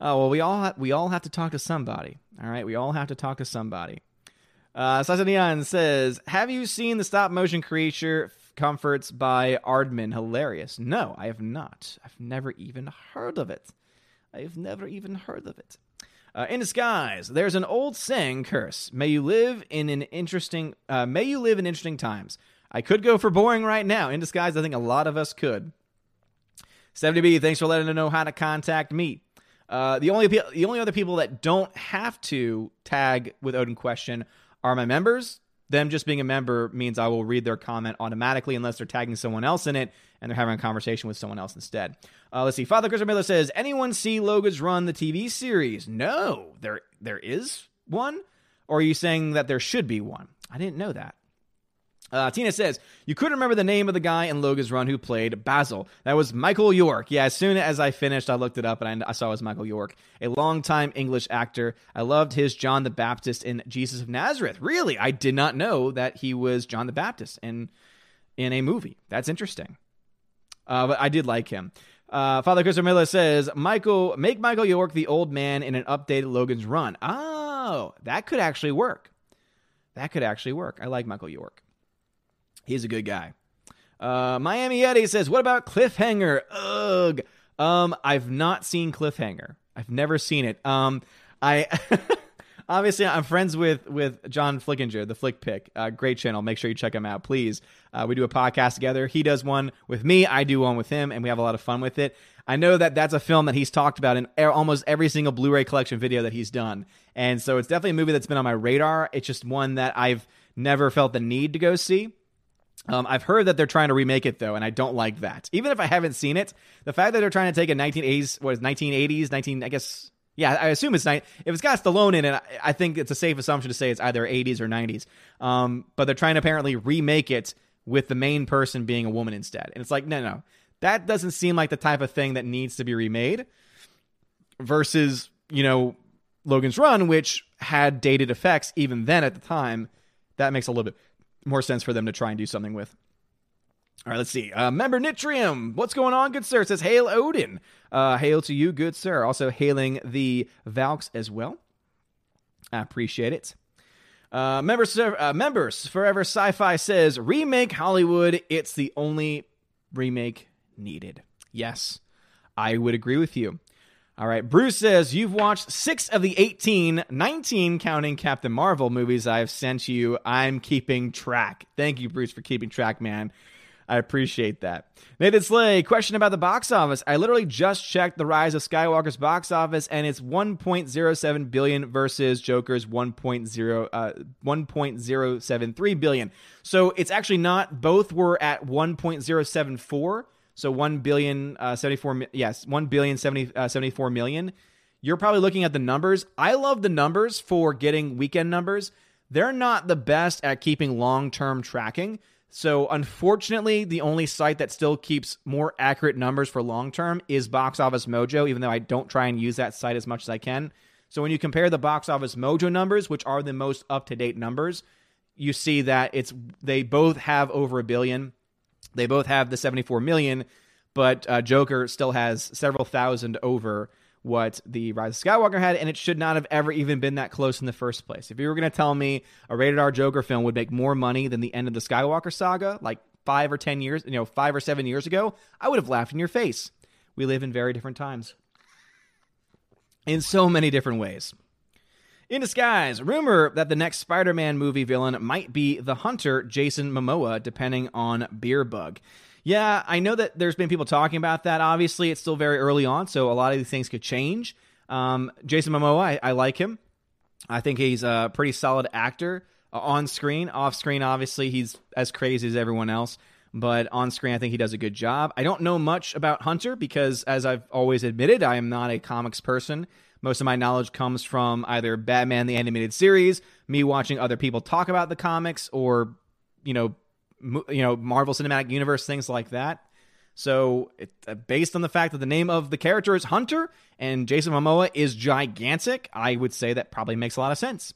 oh well, we all ha- we all have to talk to somebody. All right, we all have to talk to somebody. Uh, Sasanian says, "Have you seen the stop motion creature comforts by Aardman? Hilarious. No, I have not. I've never even heard of it. I've never even heard of it." Uh, in disguise, there's an old saying curse. May you live in an interesting. Uh, may you live in interesting times. I could go for boring right now. In disguise, I think a lot of us could. 70B, thanks for letting us know how to contact me. Uh, the only the only other people that don't have to tag with Odin question are my members. Them just being a member means I will read their comment automatically unless they're tagging someone else in it and they're having a conversation with someone else instead. Uh, let's see. Father Christopher Miller says, "Anyone see Logan's Run, the TV series?" No, there there is one. Or are you saying that there should be one? I didn't know that. Uh, Tina says, You couldn't remember the name of the guy in Logan's Run who played Basil. That was Michael York. Yeah, as soon as I finished, I looked it up and I, I saw it was Michael York, a longtime English actor. I loved his John the Baptist in Jesus of Nazareth. Really? I did not know that he was John the Baptist in, in a movie. That's interesting. Uh, but I did like him. Uh, Father Christopher Miller says, Michael, make Michael York the old man in an updated Logan's Run. Oh, that could actually work. That could actually work. I like Michael York. He's a good guy. Uh, Miami Yeti says, "What about Cliffhanger?" Ugh. Um, I've not seen Cliffhanger. I've never seen it. Um, I obviously I'm friends with with John Flickinger, the Flick Pick. Uh, great channel. Make sure you check him out, please. Uh, we do a podcast together. He does one with me. I do one with him, and we have a lot of fun with it. I know that that's a film that he's talked about in almost every single Blu-ray collection video that he's done, and so it's definitely a movie that's been on my radar. It's just one that I've never felt the need to go see. Um, I've heard that they're trying to remake it though, and I don't like that. Even if I haven't seen it, the fact that they're trying to take a 1980s, what is 1980s, 19, I guess, yeah, I assume it's night. If it's got Stallone in it, I think it's a safe assumption to say it's either 80s or 90s. Um, but they're trying to apparently remake it with the main person being a woman instead, and it's like, no, no, That doesn't seem like the type of thing that needs to be remade versus, you know, Logan's Run, which had dated effects even then at the time. That makes a little bit more sense for them to try and do something with. All right, let's see. Uh, member Nitrium, what's going on, good sir? It says, Hail Odin. Uh, hail to you, good sir. Also hailing the Valks as well. I appreciate it. Uh, members, uh, members, Forever Sci-Fi says, remake Hollywood. It's the only remake needed. Yes, I would agree with you. All right, Bruce says, you've watched six of the 18, 19 counting Captain Marvel movies I've sent you. I'm keeping track. Thank you, Bruce, for keeping track, man. I appreciate that. Nathan Slay, question about the box office. I literally just checked the Rise of Skywalker's box office, and it's 1.07 billion versus Joker's 1.0 uh, 1.073 billion. So it's actually not. Both were at 1.074. So 1 billion uh, 74. Yes, 1 billion 70, uh, 74 million. You're probably looking at the numbers. I love the numbers for getting weekend numbers. They're not the best at keeping long term tracking. So, unfortunately, the only site that still keeps more accurate numbers for long term is Box Office Mojo, even though I don't try and use that site as much as I can. So, when you compare the Box Office Mojo numbers, which are the most up to date numbers, you see that it's they both have over a billion. They both have the 74 million, but uh, Joker still has several thousand over what the Rise of Skywalker had, and it should not have ever even been that close in the first place. If you were going to tell me a rated R Joker film would make more money than the end of the Skywalker saga, like five or ten years, you know, five or seven years ago, I would have laughed in your face. We live in very different times. In so many different ways. In disguise, rumor that the next Spider Man movie villain might be the hunter Jason Momoa, depending on Beer Bug. Yeah, I know that there's been people talking about that. Obviously, it's still very early on, so a lot of these things could change. Um, Jason Momoa, I, I, like him. I think he's a pretty solid actor uh, on screen. Off screen, obviously, he's as crazy as everyone else. But on screen, I think he does a good job. I don't know much about Hunter because, as I've always admitted, I am not a comics person. Most of my knowledge comes from either Batman the Animated Series, me watching other people talk about the comics, or, you know, you know Marvel Cinematic Universe things like that. So, it, uh, based on the fact that the name of the character is Hunter and Jason Momoa is gigantic, I would say that probably makes a lot of sense.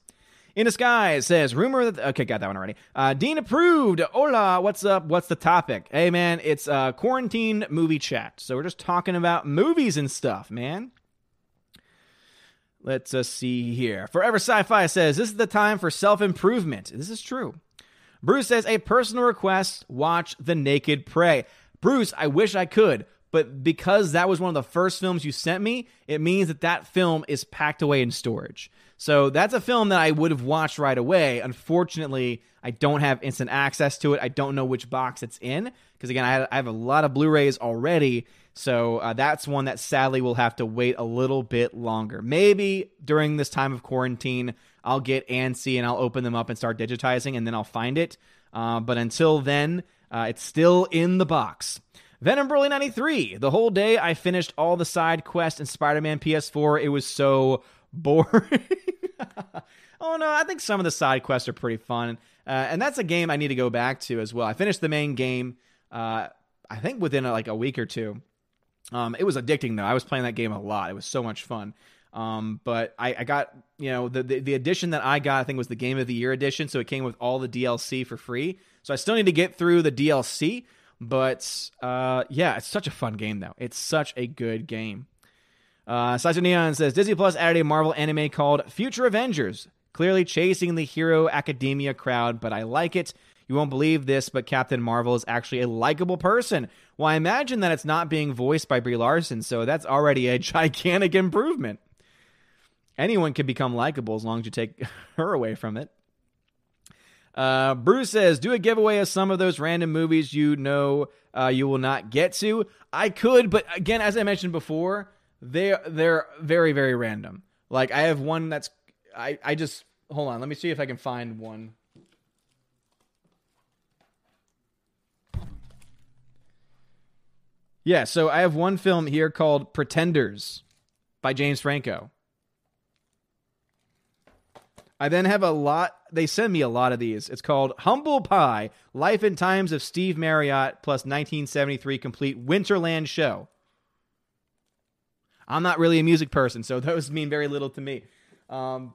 In the Disguise says, rumor that. Okay, got that one already. Uh, Dean approved. Hola, what's up? What's the topic? Hey, man, it's uh, quarantine movie chat. So we're just talking about movies and stuff, man. Let's us see here. Forever Sci Fi says, this is the time for self improvement. This is true. Bruce says, a personal request watch The Naked Prey. Bruce, I wish I could, but because that was one of the first films you sent me, it means that that film is packed away in storage. So that's a film that I would have watched right away. Unfortunately, I don't have instant access to it. I don't know which box it's in because, again, I have a lot of Blu rays already. So uh, that's one that sadly will have to wait a little bit longer. Maybe during this time of quarantine, I'll get ANSI and I'll open them up and start digitizing, and then I'll find it. Uh, but until then, uh, it's still in the box. Venom Burley 93. The whole day I finished all the side quests in Spider Man PS4. It was so boring. oh no, I think some of the side quests are pretty fun. Uh, and that's a game I need to go back to as well. I finished the main game, uh, I think within a, like a week or two. Um, it was addicting though. I was playing that game a lot. It was so much fun. Um, but I, I, got you know the, the, the edition that I got I think was the Game of the Year edition, so it came with all the DLC for free. So I still need to get through the DLC, but uh, yeah, it's such a fun game though. It's such a good game. Uh, Saito Neon says Disney Plus added a Marvel anime called Future Avengers, clearly chasing the Hero Academia crowd, but I like it. You won't believe this, but Captain Marvel is actually a likable person. Well, I imagine that it's not being voiced by Brie Larson, so that's already a gigantic improvement anyone can become likable as long as you take her away from it. Uh, Bruce says, "Do a giveaway of some of those random movies you know uh, you will not get to." I could, but again, as I mentioned before, they they're very very random. Like I have one that's I I just hold on. Let me see if I can find one. Yeah, so I have one film here called Pretenders by James Franco. I then have a lot they send me a lot of these. It's called Humble Pie: Life and Times of Steve Marriott plus 1973 complete Winterland show. I'm not really a music person, so those mean very little to me. Um,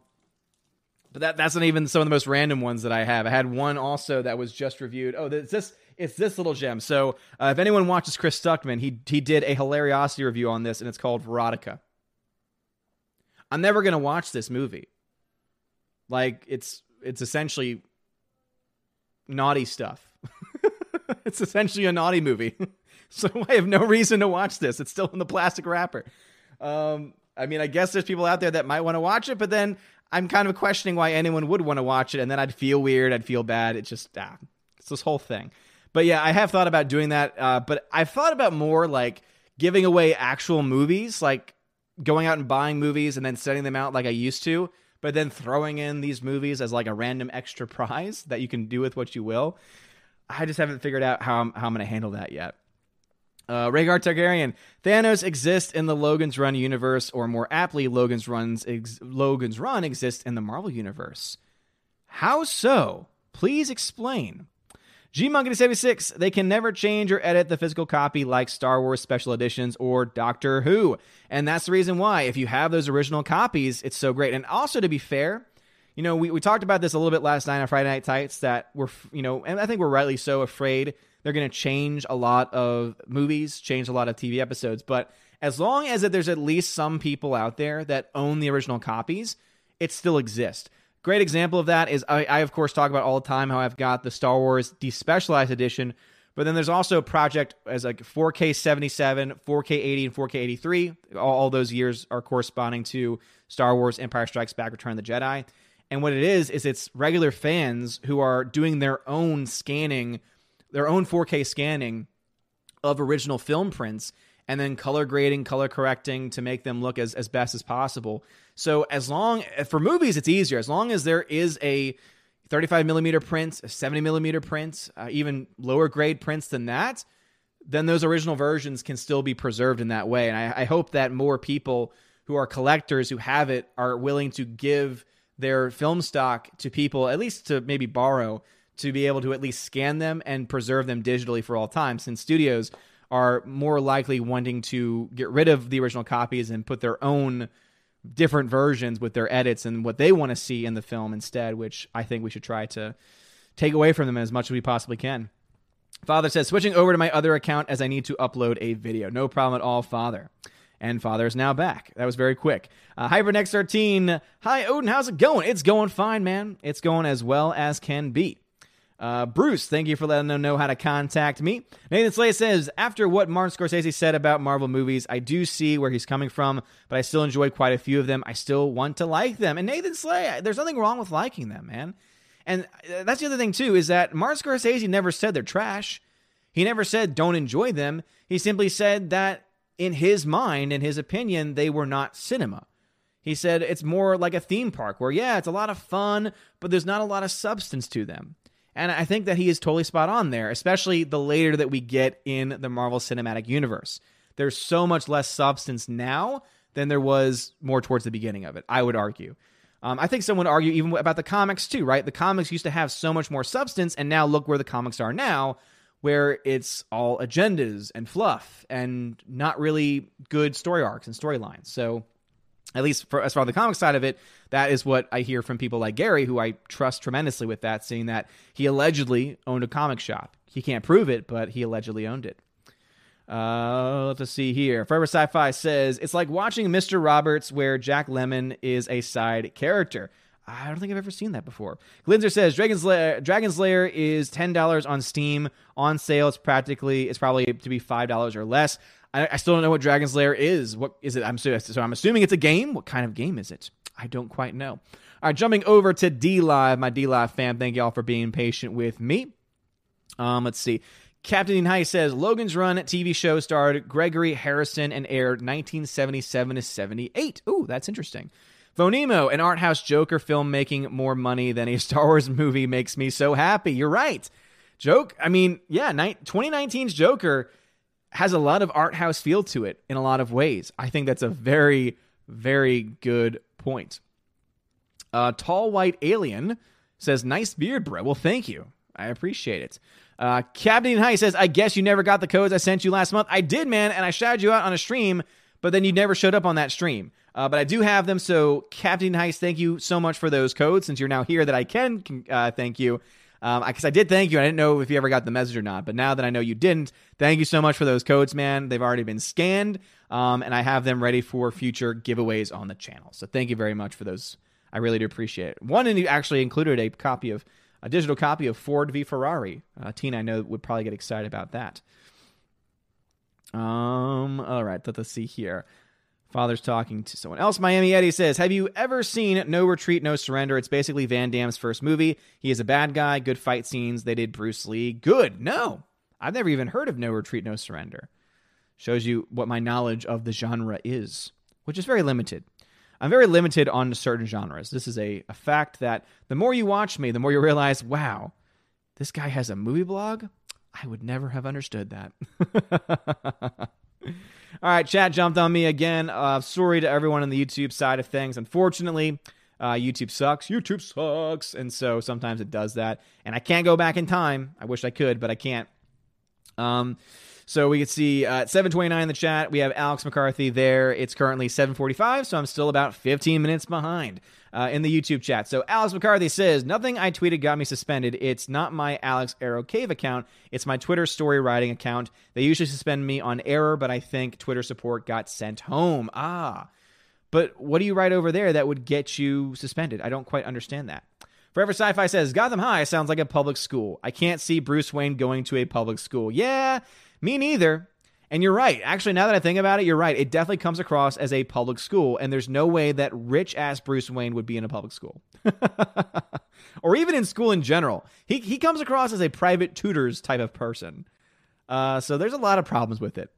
but that that's not even some of the most random ones that I have. I had one also that was just reviewed. Oh, it's this it's this little gem. So uh, if anyone watches Chris Stuckman, he he did a Hilariocity review on this, and it's called Veronica. I'm never gonna watch this movie. Like it's it's essentially naughty stuff. it's essentially a naughty movie. so I have no reason to watch this. It's still in the plastic wrapper. Um, I mean, I guess there's people out there that might want to watch it, but then I'm kind of questioning why anyone would want to watch it, and then I'd feel weird, I'd feel bad. It just ah, it's this whole thing. But yeah, I have thought about doing that. Uh, but I've thought about more like giving away actual movies, like going out and buying movies and then sending them out like I used to, but then throwing in these movies as like a random extra prize that you can do with what you will. I just haven't figured out how I'm, how I'm going to handle that yet. Uh, Rhaegar Targaryen. Thanos exists in the Logan's Run universe, or more aptly, Logan's Run's ex- Logan's Run exists in the Marvel universe. How so? Please explain. G Monkey 76, they can never change or edit the physical copy like Star Wars special editions or Doctor Who. And that's the reason why, if you have those original copies, it's so great. And also, to be fair, you know, we, we talked about this a little bit last night on Friday Night Tights that we're, you know, and I think we're rightly so afraid they're going to change a lot of movies, change a lot of TV episodes. But as long as there's at least some people out there that own the original copies, it still exists. Great example of that is I, I, of course talk about all the time how I've got the Star Wars Despecialized Edition, but then there's also project as like 4K 77, 4K 80, and 4K 83. All, all those years are corresponding to Star Wars Empire Strikes Back, Return of the Jedi. And what it is is it's regular fans who are doing their own scanning, their own 4K scanning of original film prints and then color grading, color correcting to make them look as, as best as possible. So as long for movies, it's easier as long as there is a 35 millimeter print, a 70 millimeter print, uh, even lower grade prints than that. Then those original versions can still be preserved in that way. And I, I hope that more people who are collectors who have it are willing to give their film stock to people, at least to maybe borrow, to be able to at least scan them and preserve them digitally for all time. Since studios are more likely wanting to get rid of the original copies and put their own different versions with their edits and what they want to see in the film instead, which I think we should try to take away from them as much as we possibly can. Father says, switching over to my other account as I need to upload a video. No problem at all, Father. And Father is now back. That was very quick. Uh, HyperNext13, hi Odin, how's it going? It's going fine, man. It's going as well as can be. Uh, Bruce, thank you for letting them know how to contact me. Nathan Slay says, after what Martin Scorsese said about Marvel movies, I do see where he's coming from, but I still enjoyed quite a few of them. I still want to like them. And Nathan Slay, there's nothing wrong with liking them, man. And uh, that's the other thing, too, is that Martin Scorsese never said they're trash. He never said don't enjoy them. He simply said that in his mind, in his opinion, they were not cinema. He said it's more like a theme park where, yeah, it's a lot of fun, but there's not a lot of substance to them. And I think that he is totally spot on there, especially the later that we get in the Marvel Cinematic Universe. There's so much less substance now than there was more towards the beginning of it, I would argue. Um, I think someone would argue even about the comics too, right? The comics used to have so much more substance, and now look where the comics are now, where it's all agendas and fluff and not really good story arcs and storylines. So at least for, as far as the comic side of it, that is what I hear from people like Gary, who I trust tremendously with that, seeing that he allegedly owned a comic shop. He can't prove it, but he allegedly owned it. Uh, let's see here. Forever Sci-Fi says it's like watching Mr. Roberts, where Jack Lemmon is a side character. I don't think I've ever seen that before. Glinzer says Dragon's Lair, Dragon's Lair is ten dollars on Steam on sale. It's practically it's probably to be five dollars or less. I, I, still don't know what Dragon's Lair is. What is it? I'm so, so I'm assuming it's a game. What kind of game is it? I don't quite know. All right, jumping over to D Live, my D Live fam. Thank y'all for being patient with me. Um, let's see. Captain High says Logan's Run TV show starred Gregory Harrison and aired 1977 to 78. Ooh, that's interesting. Phonemo, an art house Joker film making more money than a Star Wars movie makes me so happy. You're right. Joke, I mean, yeah, 2019's Joker has a lot of art house feel to it in a lot of ways. I think that's a very, very good point. Uh, Tall White Alien says, Nice beard, bro. Well, thank you. I appreciate it. Uh, Captain High says, I guess you never got the codes I sent you last month. I did, man, and I shouted you out on a stream, but then you never showed up on that stream. Uh, but I do have them, so Captain Heist, thank you so much for those codes. Since you're now here, that I can uh, thank you. Because um, I did thank you. I didn't know if you ever got the message or not, but now that I know you didn't, thank you so much for those codes, man. They've already been scanned, um, and I have them ready for future giveaways on the channel. So thank you very much for those. I really do appreciate it. One, and you actually included a copy of a digital copy of Ford v Ferrari. Uh, Tina, I know would probably get excited about that. Um. All right. Let us see here. Father's talking to someone else. Miami Eddie says, Have you ever seen No Retreat, No Surrender? It's basically Van Damme's first movie. He is a bad guy, good fight scenes. They did Bruce Lee. Good. No. I've never even heard of No Retreat, No Surrender. Shows you what my knowledge of the genre is, which is very limited. I'm very limited on certain genres. This is a, a fact that the more you watch me, the more you realize, wow, this guy has a movie blog? I would never have understood that. All right, chat jumped on me again. Uh, sorry to everyone on the YouTube side of things. Unfortunately, uh, YouTube sucks. YouTube sucks. And so sometimes it does that. And I can't go back in time. I wish I could, but I can't. Um, so we can see uh, at 729 in the chat, we have Alex McCarthy there. It's currently 745, so I'm still about 15 minutes behind uh, in the YouTube chat. So Alex McCarthy says, Nothing I tweeted got me suspended. It's not my Alex Arrow Cave account. It's my Twitter story writing account. They usually suspend me on error, but I think Twitter support got sent home. Ah. But what do you write over there that would get you suspended? I don't quite understand that. Forever Sci Fi says Gotham High sounds like a public school. I can't see Bruce Wayne going to a public school. Yeah, me neither. And you're right. Actually, now that I think about it, you're right. It definitely comes across as a public school, and there's no way that rich ass Bruce Wayne would be in a public school. or even in school in general. He, he comes across as a private tutors type of person. Uh, so there's a lot of problems with it.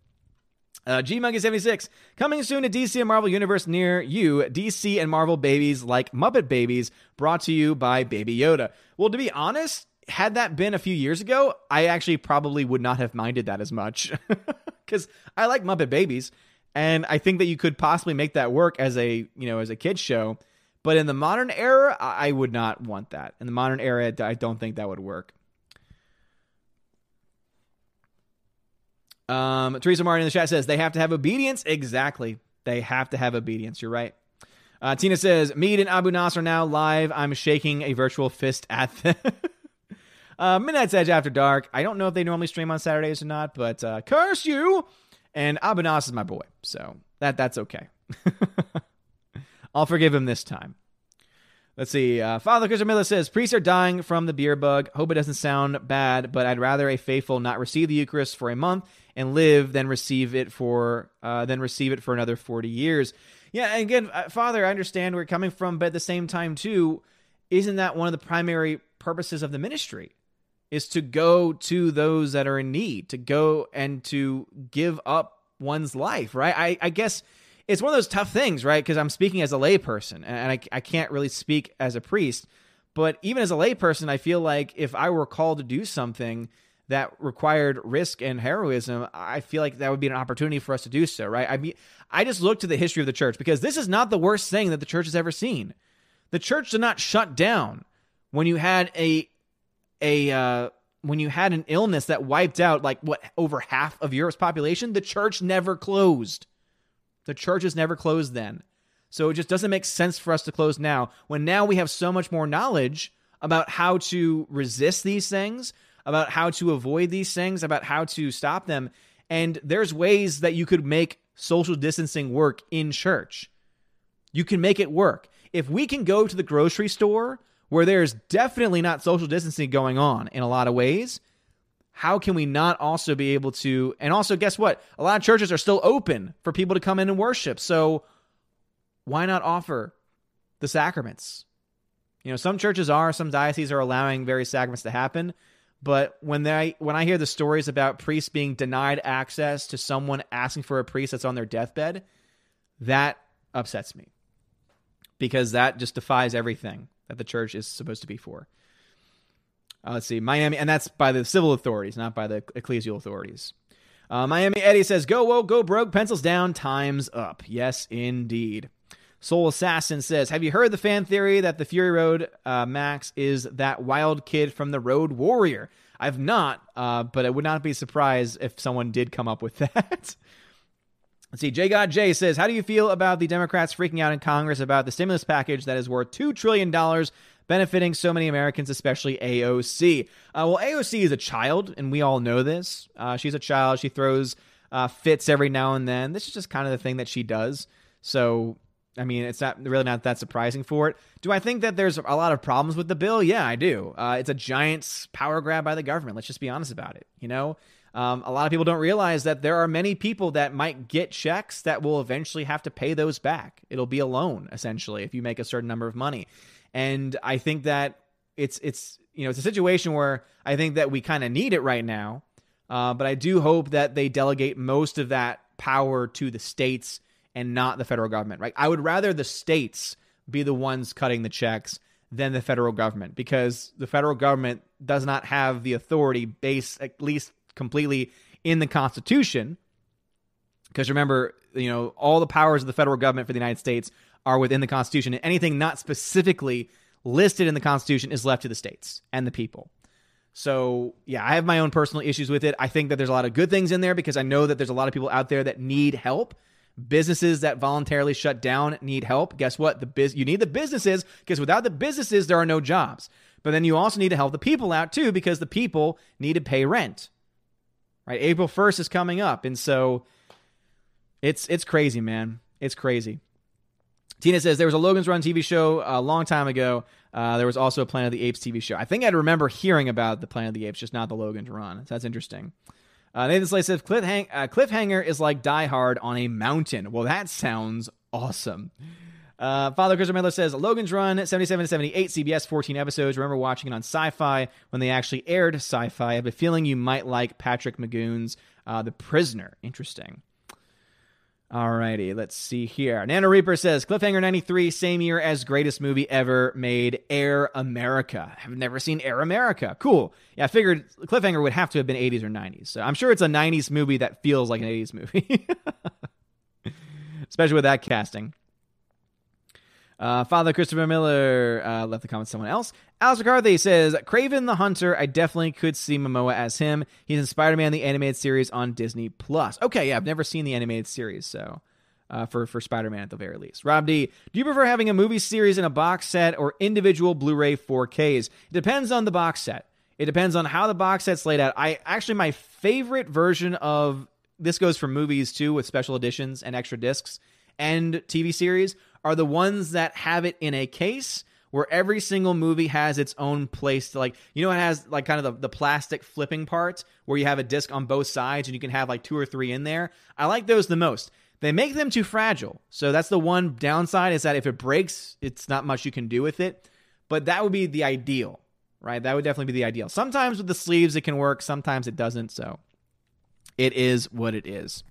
Uh, G Monkey 76 coming soon to DC and Marvel Universe near you. DC and Marvel babies like Muppet Babies, brought to you by Baby Yoda. Well, to be honest, had that been a few years ago, I actually probably would not have minded that as much because I like Muppet Babies, and I think that you could possibly make that work as a you know as a kids show. But in the modern era, I would not want that. In the modern era, I don't think that would work. Um, Teresa Martin in the chat says they have to have obedience. Exactly, they have to have obedience. You're right. Uh, Tina says, Mead and Abu Nasr now live. I'm shaking a virtual fist at them. Uh, Midnight's Edge After Dark. I don't know if they normally stream on Saturdays or not, but uh, curse you! And Abanas is my boy, so that that's okay. I'll forgive him this time. Let's see. Uh, Father Christian Miller says priests are dying from the beer bug. Hope it doesn't sound bad, but I'd rather a faithful not receive the Eucharist for a month and live than receive it for uh, than receive it for another forty years. Yeah, again, uh, Father, I understand where you're coming from, but at the same time, too, isn't that one of the primary purposes of the ministry? Is to go to those that are in need, to go and to give up one's life, right? I, I guess it's one of those tough things, right? Because I'm speaking as a layperson and I, I can't really speak as a priest. But even as a layperson, I feel like if I were called to do something that required risk and heroism, I feel like that would be an opportunity for us to do so, right? I mean, I just look to the history of the church because this is not the worst thing that the church has ever seen. The church did not shut down when you had a a uh, when you had an illness that wiped out like what over half of Europe's population, the church never closed. The church has never closed then. So it just doesn't make sense for us to close now when now we have so much more knowledge about how to resist these things, about how to avoid these things, about how to stop them. And there's ways that you could make social distancing work in church. You can make it work. If we can go to the grocery store where there's definitely not social distancing going on in a lot of ways, how can we not also be able to? And also, guess what? A lot of churches are still open for people to come in and worship. So why not offer the sacraments? You know, some churches are, some dioceses are allowing various sacraments to happen. But when they when I hear the stories about priests being denied access to someone asking for a priest that's on their deathbed, that upsets me. Because that just defies everything that the church is supposed to be for. Uh, let's see, Miami, and that's by the civil authorities, not by the ecclesial authorities. Uh, Miami Eddie says, "Go woke, go broke, pencils down, times up." Yes, indeed. Soul Assassin says, Have you heard the fan theory that the Fury Road uh, Max is that wild kid from the Road Warrior? I've not, uh, but I would not be surprised if someone did come up with that. Let's see. J God J says, How do you feel about the Democrats freaking out in Congress about the stimulus package that is worth $2 trillion, benefiting so many Americans, especially AOC? Uh, well, AOC is a child, and we all know this. Uh, she's a child. She throws uh, fits every now and then. This is just kind of the thing that she does. So I mean, it's not really not that surprising for it. Do I think that there's a lot of problems with the bill? Yeah, I do. Uh, it's a giant power grab by the government. Let's just be honest about it. You know, um, a lot of people don't realize that there are many people that might get checks that will eventually have to pay those back. It'll be a loan essentially if you make a certain number of money, and I think that it's it's you know it's a situation where I think that we kind of need it right now. Uh, but I do hope that they delegate most of that power to the states and not the federal government, right? I would rather the states be the ones cutting the checks than the federal government because the federal government does not have the authority based at least completely in the Constitution. Because remember, you know, all the powers of the federal government for the United States are within the Constitution, and anything not specifically listed in the Constitution is left to the states and the people. So, yeah, I have my own personal issues with it. I think that there's a lot of good things in there because I know that there's a lot of people out there that need help Businesses that voluntarily shut down need help. Guess what? The biz- you need the businesses because without the businesses there are no jobs. But then you also need to help the people out too because the people need to pay rent. Right? April 1st is coming up and so it's it's crazy, man. It's crazy. Tina says there was a Logan's Run TV show a long time ago. Uh, there was also a Planet of the Apes TV show. I think I'd remember hearing about the Planet of the Apes, just not the Logan's Run. So that's interesting. Uh, Nathan Slay says Cliffhang- uh, Cliffhanger is like Die Hard on a mountain. Well, that sounds awesome. Uh, Father Christopher Miller says Logan's Run, 77 to 78, CBS, 14 episodes. Remember watching it on sci fi when they actually aired sci fi. I have a feeling you might like Patrick McGoohan's uh, The Prisoner. Interesting. Alrighty, let's see here. Nano Reaper says Cliffhanger 93, same year as greatest movie ever made, Air America. I've never seen Air America. Cool. Yeah, I figured Cliffhanger would have to have been 80s or 90s. So I'm sure it's a 90s movie that feels like an 80s movie. Especially with that casting. Uh, Father Christopher Miller uh, left the comment someone else. Alex McCarthy says, "Kraven the Hunter, I definitely could see Momoa as him. He's in Spider Man, the animated series on Disney Plus. Okay, yeah, I've never seen the animated series, so uh, for, for Spider Man at the very least. Rob D, do you prefer having a movie series in a box set or individual Blu ray 4Ks? It depends on the box set. It depends on how the box set's laid out. I actually, my favorite version of this goes for movies too, with special editions and extra discs and TV series are the ones that have it in a case where every single movie has its own place to like you know it has like kind of the, the plastic flipping part where you have a disc on both sides and you can have like two or three in there? I like those the most. They make them too fragile. So that's the one downside is that if it breaks it's not much you can do with it. But that would be the ideal right? That would definitely be the ideal. Sometimes with the sleeves it can work sometimes it doesn't. So it is what it is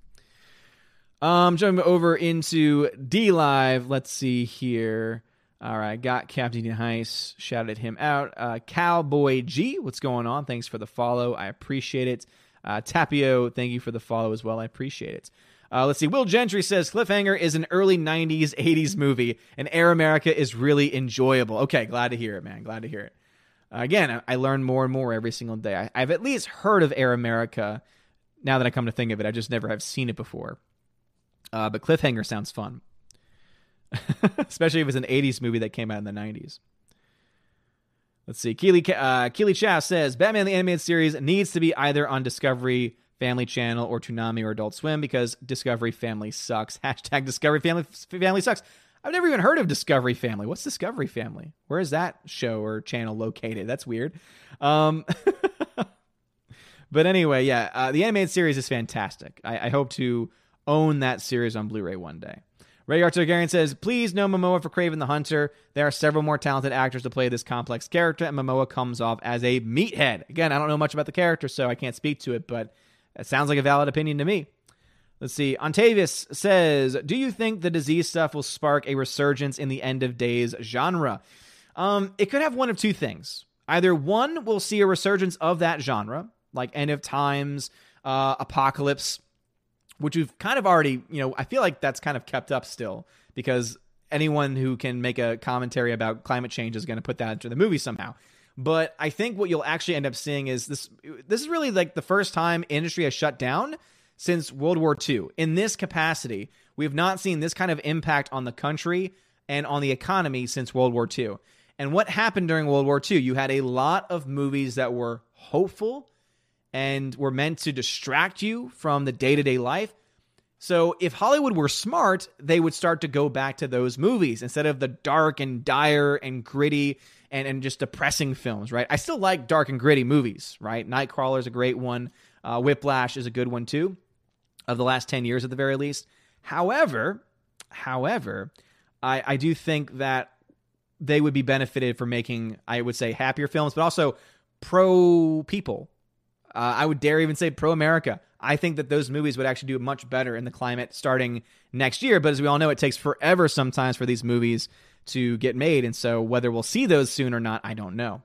um, jumping over into D Live. Let's see here. All right, got Captain Heist. Shouted him out. Uh, Cowboy G, what's going on? Thanks for the follow. I appreciate it. Uh, Tapio, thank you for the follow as well. I appreciate it. Uh, let's see. Will Gentry says Cliffhanger is an early 90s, 80s movie, and Air America is really enjoyable. Okay, glad to hear it, man. Glad to hear it. Uh, again, I, learn more and more every single day. I, I've at least heard of Air America now that I come to think of it. I just never have seen it before. Uh, but Cliffhanger sounds fun, especially if it's an '80s movie that came out in the '90s. Let's see. Keely uh, Keely Chow says Batman the animated series needs to be either on Discovery Family Channel or Toonami or Adult Swim because Discovery Family sucks. Hashtag Discovery Family Family sucks. I've never even heard of Discovery Family. What's Discovery Family? Where is that show or channel located? That's weird. Um, but anyway, yeah, uh, the animated series is fantastic. I, I hope to own that series on Blu ray one day. Ray Targaryen says, Please no Momoa for Kraven the Hunter. There are several more talented actors to play this complex character, and Momoa comes off as a meathead. Again, I don't know much about the character, so I can't speak to it, but it sounds like a valid opinion to me. Let's see. Ontavius says, Do you think the disease stuff will spark a resurgence in the end of days genre? Um, it could have one of two things. Either one, we'll see a resurgence of that genre, like end of times, uh, apocalypse, which we've kind of already, you know, I feel like that's kind of kept up still because anyone who can make a commentary about climate change is going to put that into the movie somehow. But I think what you'll actually end up seeing is this. This is really like the first time industry has shut down since World War II in this capacity. We've not seen this kind of impact on the country and on the economy since World War II. And what happened during World War II? You had a lot of movies that were hopeful and were meant to distract you from the day to day life. So if Hollywood were smart, they would start to go back to those movies instead of the dark and dire and gritty and, and just depressing films, right? I still like dark and gritty movies, right? Nightcrawler is a great one. Uh, Whiplash is a good one too, of the last 10 years at the very least. However, however, I, I do think that they would be benefited for making, I would say, happier films, but also pro people. Uh, I would dare even say pro America. I think that those movies would actually do much better in the climate starting next year. But as we all know, it takes forever sometimes for these movies to get made. And so whether we'll see those soon or not, I don't know.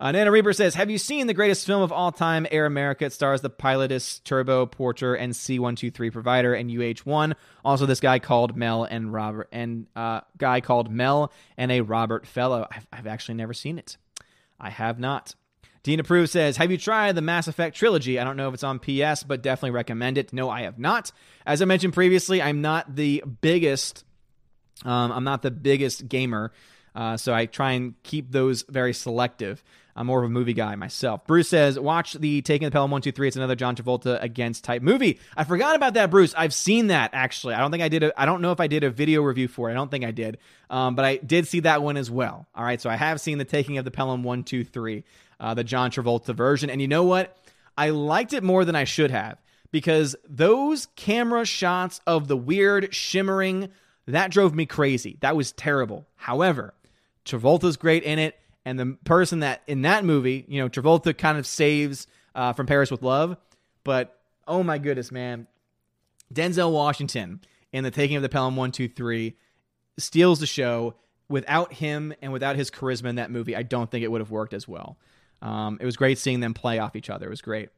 Uh, Nana Reaper says, Have you seen the greatest film of all time, Air America? It stars the Pilatus, Turbo, Porter, and C123 provider and UH1. Also, this guy called Mel and Robert, and uh, guy called Mel and a Robert Fellow. I've, I've actually never seen it. I have not. Dean Approve says, Have you tried the Mass Effect trilogy? I don't know if it's on PS, but definitely recommend it. No, I have not. As I mentioned previously, I'm not the biggest. Um, I'm not the biggest gamer, uh, so I try and keep those very selective. I'm more of a movie guy myself. Bruce says, watch the Taking of the Pelham 123. It's another John Travolta against type movie. I forgot about that, Bruce. I've seen that actually. I don't think I did. A, I don't know if I did a video review for it. I don't think I did. Um, but I did see that one as well. All right. So I have seen the Taking of the Pelham 123, uh, the John Travolta version. And you know what? I liked it more than I should have because those camera shots of the weird shimmering, that drove me crazy. That was terrible. However, Travolta's great in it and the person that in that movie, you know, Travolta kind of saves uh, from Paris with Love, but oh my goodness, man, Denzel Washington in the Taking of the Pelham One Two Three steals the show. Without him and without his charisma in that movie, I don't think it would have worked as well. Um, it was great seeing them play off each other. It was great.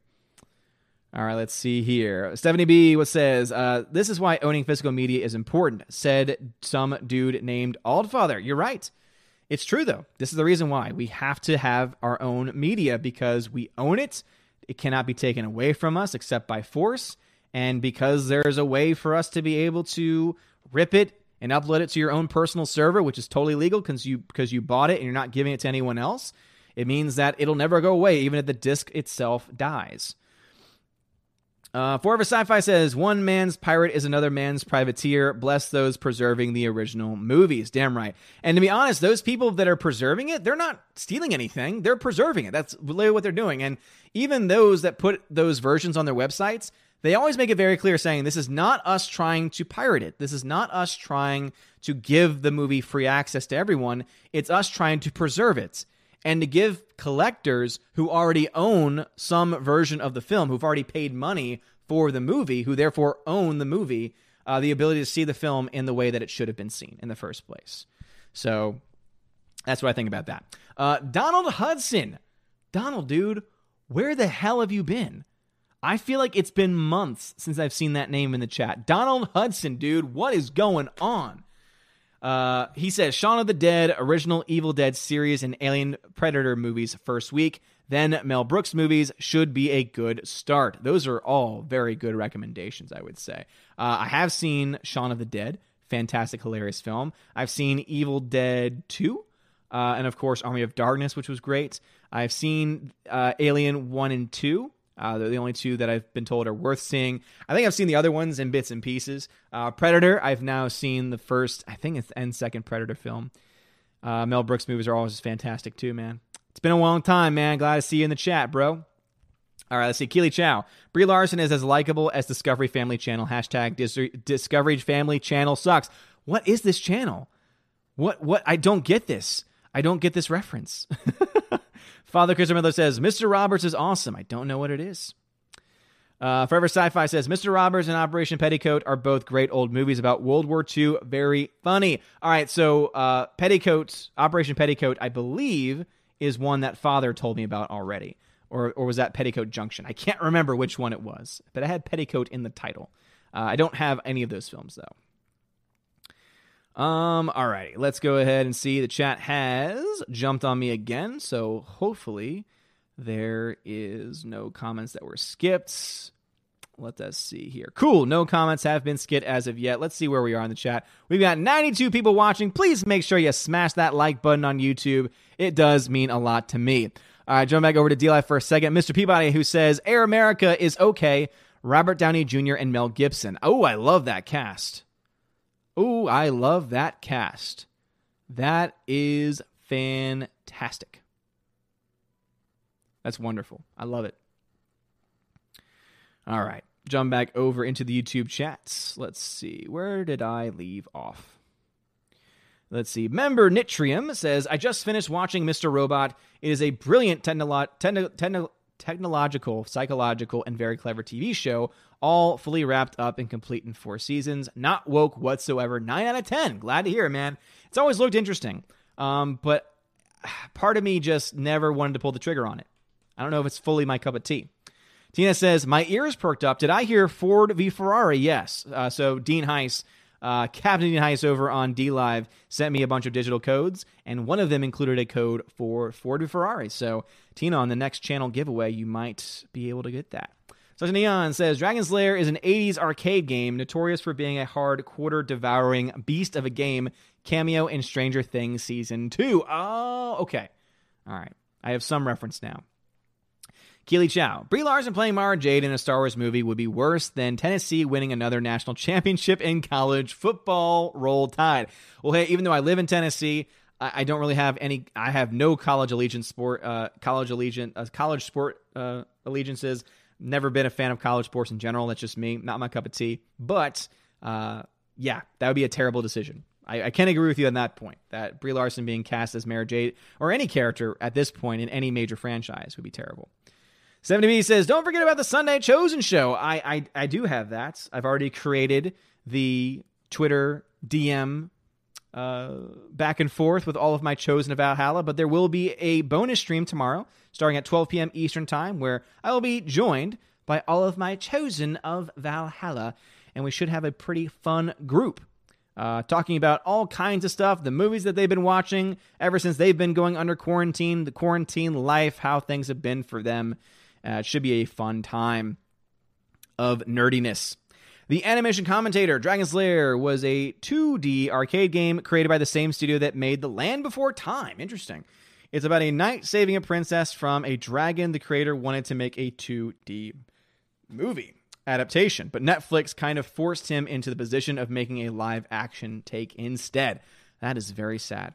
All right, let's see here. Stephanie B. what says, uh, "This is why owning physical media is important," said some dude named Allfather. You're right. It's true, though. This is the reason why we have to have our own media because we own it. It cannot be taken away from us except by force. And because there's a way for us to be able to rip it and upload it to your own personal server, which is totally legal because you because you bought it and you're not giving it to anyone else, it means that it'll never go away, even if the disk itself dies. Uh, Forever Sci-Fi says, "One man's pirate is another man's privateer. Bless those preserving the original movies." Damn right. And to be honest, those people that are preserving it, they're not stealing anything. They're preserving it. That's really what they're doing. And even those that put those versions on their websites, they always make it very clear, saying, "This is not us trying to pirate it. This is not us trying to give the movie free access to everyone. It's us trying to preserve it." And to give collectors who already own some version of the film, who've already paid money for the movie, who therefore own the movie, uh, the ability to see the film in the way that it should have been seen in the first place. So that's what I think about that. Uh, Donald Hudson. Donald, dude, where the hell have you been? I feel like it's been months since I've seen that name in the chat. Donald Hudson, dude, what is going on? Uh, he says Shaun of the Dead, original Evil Dead series, and Alien Predator movies first week. Then Mel Brooks movies should be a good start. Those are all very good recommendations, I would say. Uh, I have seen Shaun of the Dead, fantastic, hilarious film. I've seen Evil Dead 2, uh, and of course, Army of Darkness, which was great. I've seen uh, Alien 1 and 2. Uh, they're the only two that I've been told are worth seeing. I think I've seen the other ones in bits and pieces. Uh, Predator, I've now seen the first, I think it's and second Predator film. Uh, Mel Brooks movies are always fantastic too, man. It's been a long time, man. Glad to see you in the chat, bro. All right, let's see. Keely Chow. Brie Larson is as likable as Discovery Family Channel. Hashtag Dis- Discovery Family Channel sucks. What is this channel? What? What? I don't get this. I don't get this reference. Father Christopher Miller says, Mr. Roberts is awesome. I don't know what it is. Uh, Forever Sci-Fi says, Mr. Roberts and Operation Petticoat are both great old movies about World War II. Very funny. All right, so uh, Petticoat, Operation Petticoat, I believe, is one that Father told me about already. Or, or was that Petticoat Junction? I can't remember which one it was, but I had Petticoat in the title. Uh, I don't have any of those films, though. Um, all right, let's go ahead and see. The chat has jumped on me again, so hopefully there is no comments that were skipped. Let us see here. Cool. No comments have been skipped as of yet. Let's see where we are in the chat. We've got 92 people watching. Please make sure you smash that like button on YouTube. It does mean a lot to me. All right, jump back over to D Live for a second. Mr. Peabody, who says Air America is okay. Robert Downey Jr. and Mel Gibson. Oh, I love that cast. Oh, I love that cast. That is fantastic. That's wonderful. I love it. All right. Jump back over into the YouTube chats. Let's see. Where did I leave off? Let's see. Member Nitrium says, I just finished watching Mr. Robot. It is a brilliant technolo- techn- techn- technological, psychological, and very clever TV show, all fully wrapped up and complete in four seasons. Not woke whatsoever. 9 out of 10. Glad to hear it, man. It's always looked interesting. Um, but part of me just never wanted to pull the trigger on it. I don't know if it's fully my cup of tea. Tina says, My ears perked up. Did I hear Ford v Ferrari? Yes. Uh, so Dean Heiss, uh, Captain Heiss over on D Live, sent me a bunch of digital codes, and one of them included a code for Ford Ferrari. So, Tina, on the next channel giveaway, you might be able to get that. Such Neon says Dragon's Lair is an 80s arcade game notorious for being a hard quarter devouring beast of a game cameo in Stranger Things season 2. Oh, okay. All right. I have some reference now. Keely Chow. Brie Larson playing Mara Jade in a Star Wars movie would be worse than Tennessee winning another national championship in college football. Roll Tide. Well, hey, even though I live in Tennessee, I, don't really have any. I have no college allegiance sport, uh, college allegiance, uh, college sport uh, allegiances. Never been a fan of college sports in general. That's just me. Not my cup of tea. But uh, yeah, that would be a terrible decision. I, I, can agree with you on that point. That Brie Larson being cast as Mara Jade or any character at this point in any major franchise would be terrible. 70B says, don't forget about the Sunday Chosen show. I, I, I do have that. I've already created the Twitter DM uh, back and forth with all of my Chosen of Valhalla, but there will be a bonus stream tomorrow starting at 12 p.m. Eastern Time where I will be joined by all of my Chosen of Valhalla, and we should have a pretty fun group. Uh, talking about all kinds of stuff, the movies that they've been watching ever since they've been going under quarantine, the quarantine life, how things have been for them. Uh, it should be a fun time of nerdiness. The animation commentator, Dragon Slayer, was a 2D arcade game created by the same studio that made The Land Before Time. Interesting. It's about a knight saving a princess from a dragon. The creator wanted to make a 2D movie adaptation, but Netflix kind of forced him into the position of making a live action take instead. That is very sad.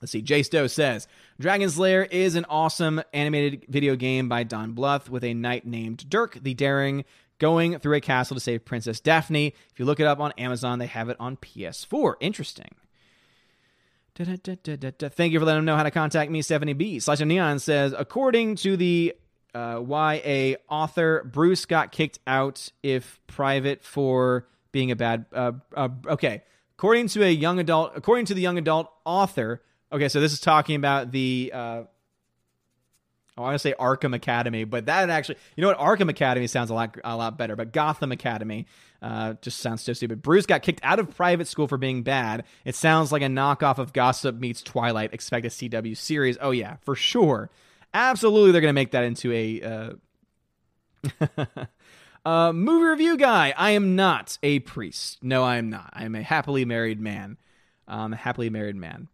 Let's see. Jay Stowe says Dragon's Lair is an awesome animated video game by Don Bluth with a knight named Dirk the Daring going through a castle to save Princess Daphne. If you look it up on Amazon, they have it on PS4. Interesting. Thank you for letting them know how to contact me. 70B. Slash of Neon says, according to the uh, YA author, Bruce got kicked out if private for being a bad. Uh, uh, okay. According to a young adult, according to the young adult author, Okay, so this is talking about the. Uh, I want to say Arkham Academy, but that actually, you know what? Arkham Academy sounds a lot a lot better, but Gotham Academy uh, just sounds so stupid. Bruce got kicked out of private school for being bad. It sounds like a knockoff of Gossip meets Twilight. Expect a CW series. Oh yeah, for sure, absolutely. They're gonna make that into a uh... uh, movie review guy. I am not a priest. No, I am not. I am a happily married man. Um, a happily married man.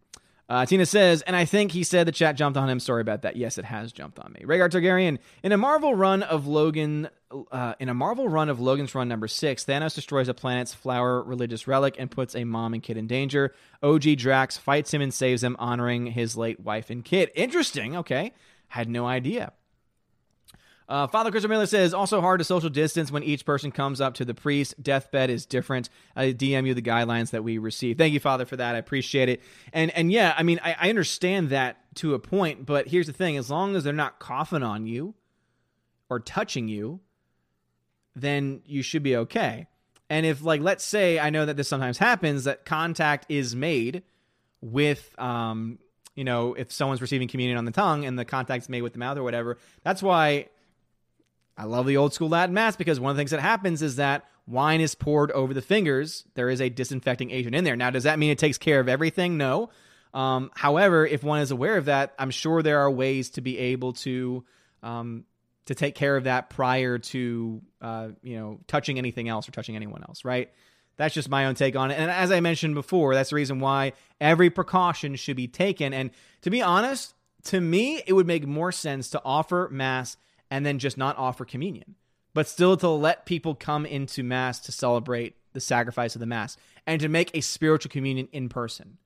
Uh, Tina says, and I think he said the chat jumped on him. Sorry about that. Yes, it has jumped on me. Rhaegar Targaryen in a Marvel run of Logan, uh, in a Marvel run of Logan's Run number six, Thanos destroys a planet's flower religious relic and puts a mom and kid in danger. OG Drax fights him and saves him, honoring his late wife and kid. Interesting. Okay, had no idea. Uh, Father Christopher Miller says also hard to social distance when each person comes up to the priest. Deathbed is different. I DM you the guidelines that we receive. Thank you, Father, for that. I appreciate it. And and yeah, I mean, I, I understand that to a point, but here's the thing: as long as they're not coughing on you or touching you, then you should be okay. And if, like, let's say, I know that this sometimes happens, that contact is made with, um, you know, if someone's receiving communion on the tongue and the contact's made with the mouth or whatever. That's why I love the old school Latin Mass because one of the things that happens is that wine is poured over the fingers, there is a disinfecting agent in there. Now, does that mean it takes care of everything? No. Um, however, if one is aware of that, I'm sure there are ways to be able to um, to take care of that prior to uh, you know touching anything else or touching anyone else, right? That's just my own take on it. And as I mentioned before, that's the reason why every precaution should be taken. And to be honest, to me, it would make more sense to offer mass and then just not offer communion, but still to let people come into mass to celebrate the sacrifice of the mass and to make a spiritual communion in person.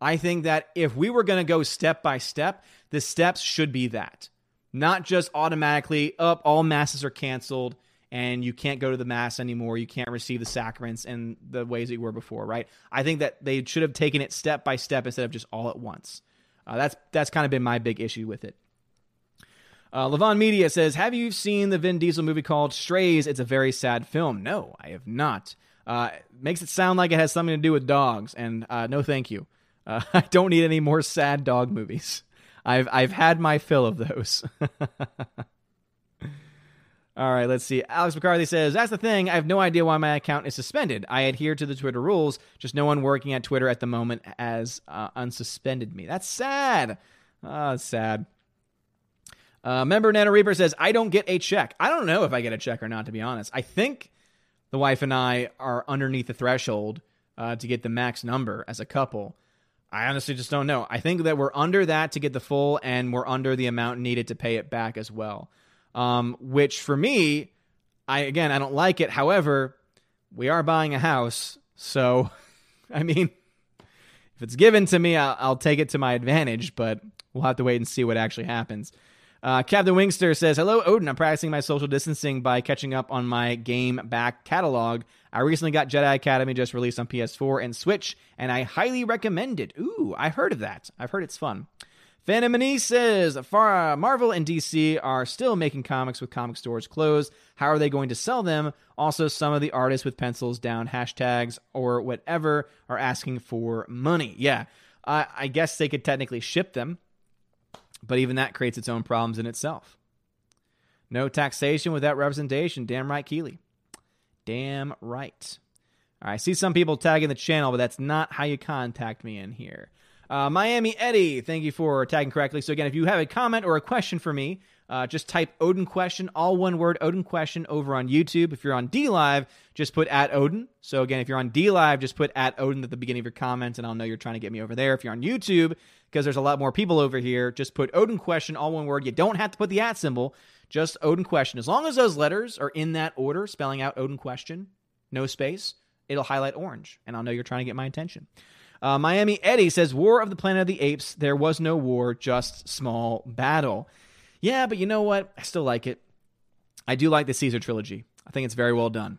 I think that if we were going to go step by step, the steps should be that. Not just automatically, up, oh, all masses are canceled and you can't go to the mass anymore. You can't receive the sacraments in the ways that you were before, right? I think that they should have taken it step by step instead of just all at once. Uh, that's that's kind of been my big issue with it. Uh, Levon Media says, "Have you seen the Vin Diesel movie called Strays? It's a very sad film." No, I have not. Uh, makes it sound like it has something to do with dogs, and uh, no, thank you. Uh, I don't need any more sad dog movies. I've I've had my fill of those. All right, let's see. Alex McCarthy says, That's the thing. I have no idea why my account is suspended. I adhere to the Twitter rules, just no one working at Twitter at the moment has uh, unsuspended me. That's sad. Oh, that's sad. Uh, member Nana Reaper says, I don't get a check. I don't know if I get a check or not, to be honest. I think the wife and I are underneath the threshold uh, to get the max number as a couple. I honestly just don't know. I think that we're under that to get the full, and we're under the amount needed to pay it back as well um, which for me, I again I don't like it. However, we are buying a house, so I mean, if it's given to me, I'll, I'll take it to my advantage. But we'll have to wait and see what actually happens. Uh, Captain Wingster says, Hello, Odin. I'm practicing my social distancing by catching up on my game back catalog. I recently got Jedi Academy just released on PS4 and Switch, and I highly recommend it. Ooh, I heard of that. I've heard it's fun. Phantom Anise says Marvel and DC are still making comics with comic stores closed. How are they going to sell them? Also, some of the artists with pencils down hashtags or whatever are asking for money. Yeah, I guess they could technically ship them, but even that creates its own problems in itself. No taxation without representation. Damn right, Keeley. Damn right. I see some people tagging the channel, but that's not how you contact me in here. Uh, Miami Eddie, thank you for tagging correctly. So again, if you have a comment or a question for me, uh, just type Odin question, all one word, Odin question, over on YouTube. If you're on D Live, just put at Odin. So again, if you're on D Live, just put at Odin at the beginning of your comments, and I'll know you're trying to get me over there. If you're on YouTube, because there's a lot more people over here, just put Odin question, all one word. You don't have to put the at symbol, just Odin question. As long as those letters are in that order, spelling out Odin question, no space, it'll highlight orange, and I'll know you're trying to get my attention. Uh, Miami Eddie says, War of the Planet of the Apes. There was no war, just small battle. Yeah, but you know what? I still like it. I do like the Caesar trilogy. I think it's very well done.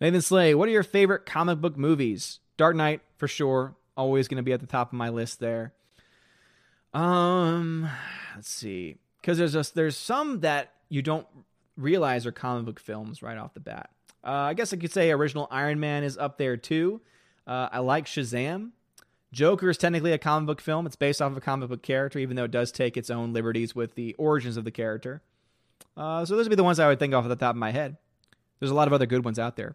Nathan Slay, what are your favorite comic book movies? Dark Knight, for sure. Always going to be at the top of my list there. Um, let's see. Because there's a, there's some that you don't realize are comic book films right off the bat. Uh, I guess I could say original Iron Man is up there too. Uh, I like Shazam. Joker is technically a comic book film. It's based off of a comic book character, even though it does take its own liberties with the origins of the character. Uh, so those would be the ones I would think off the top of my head. There's a lot of other good ones out there.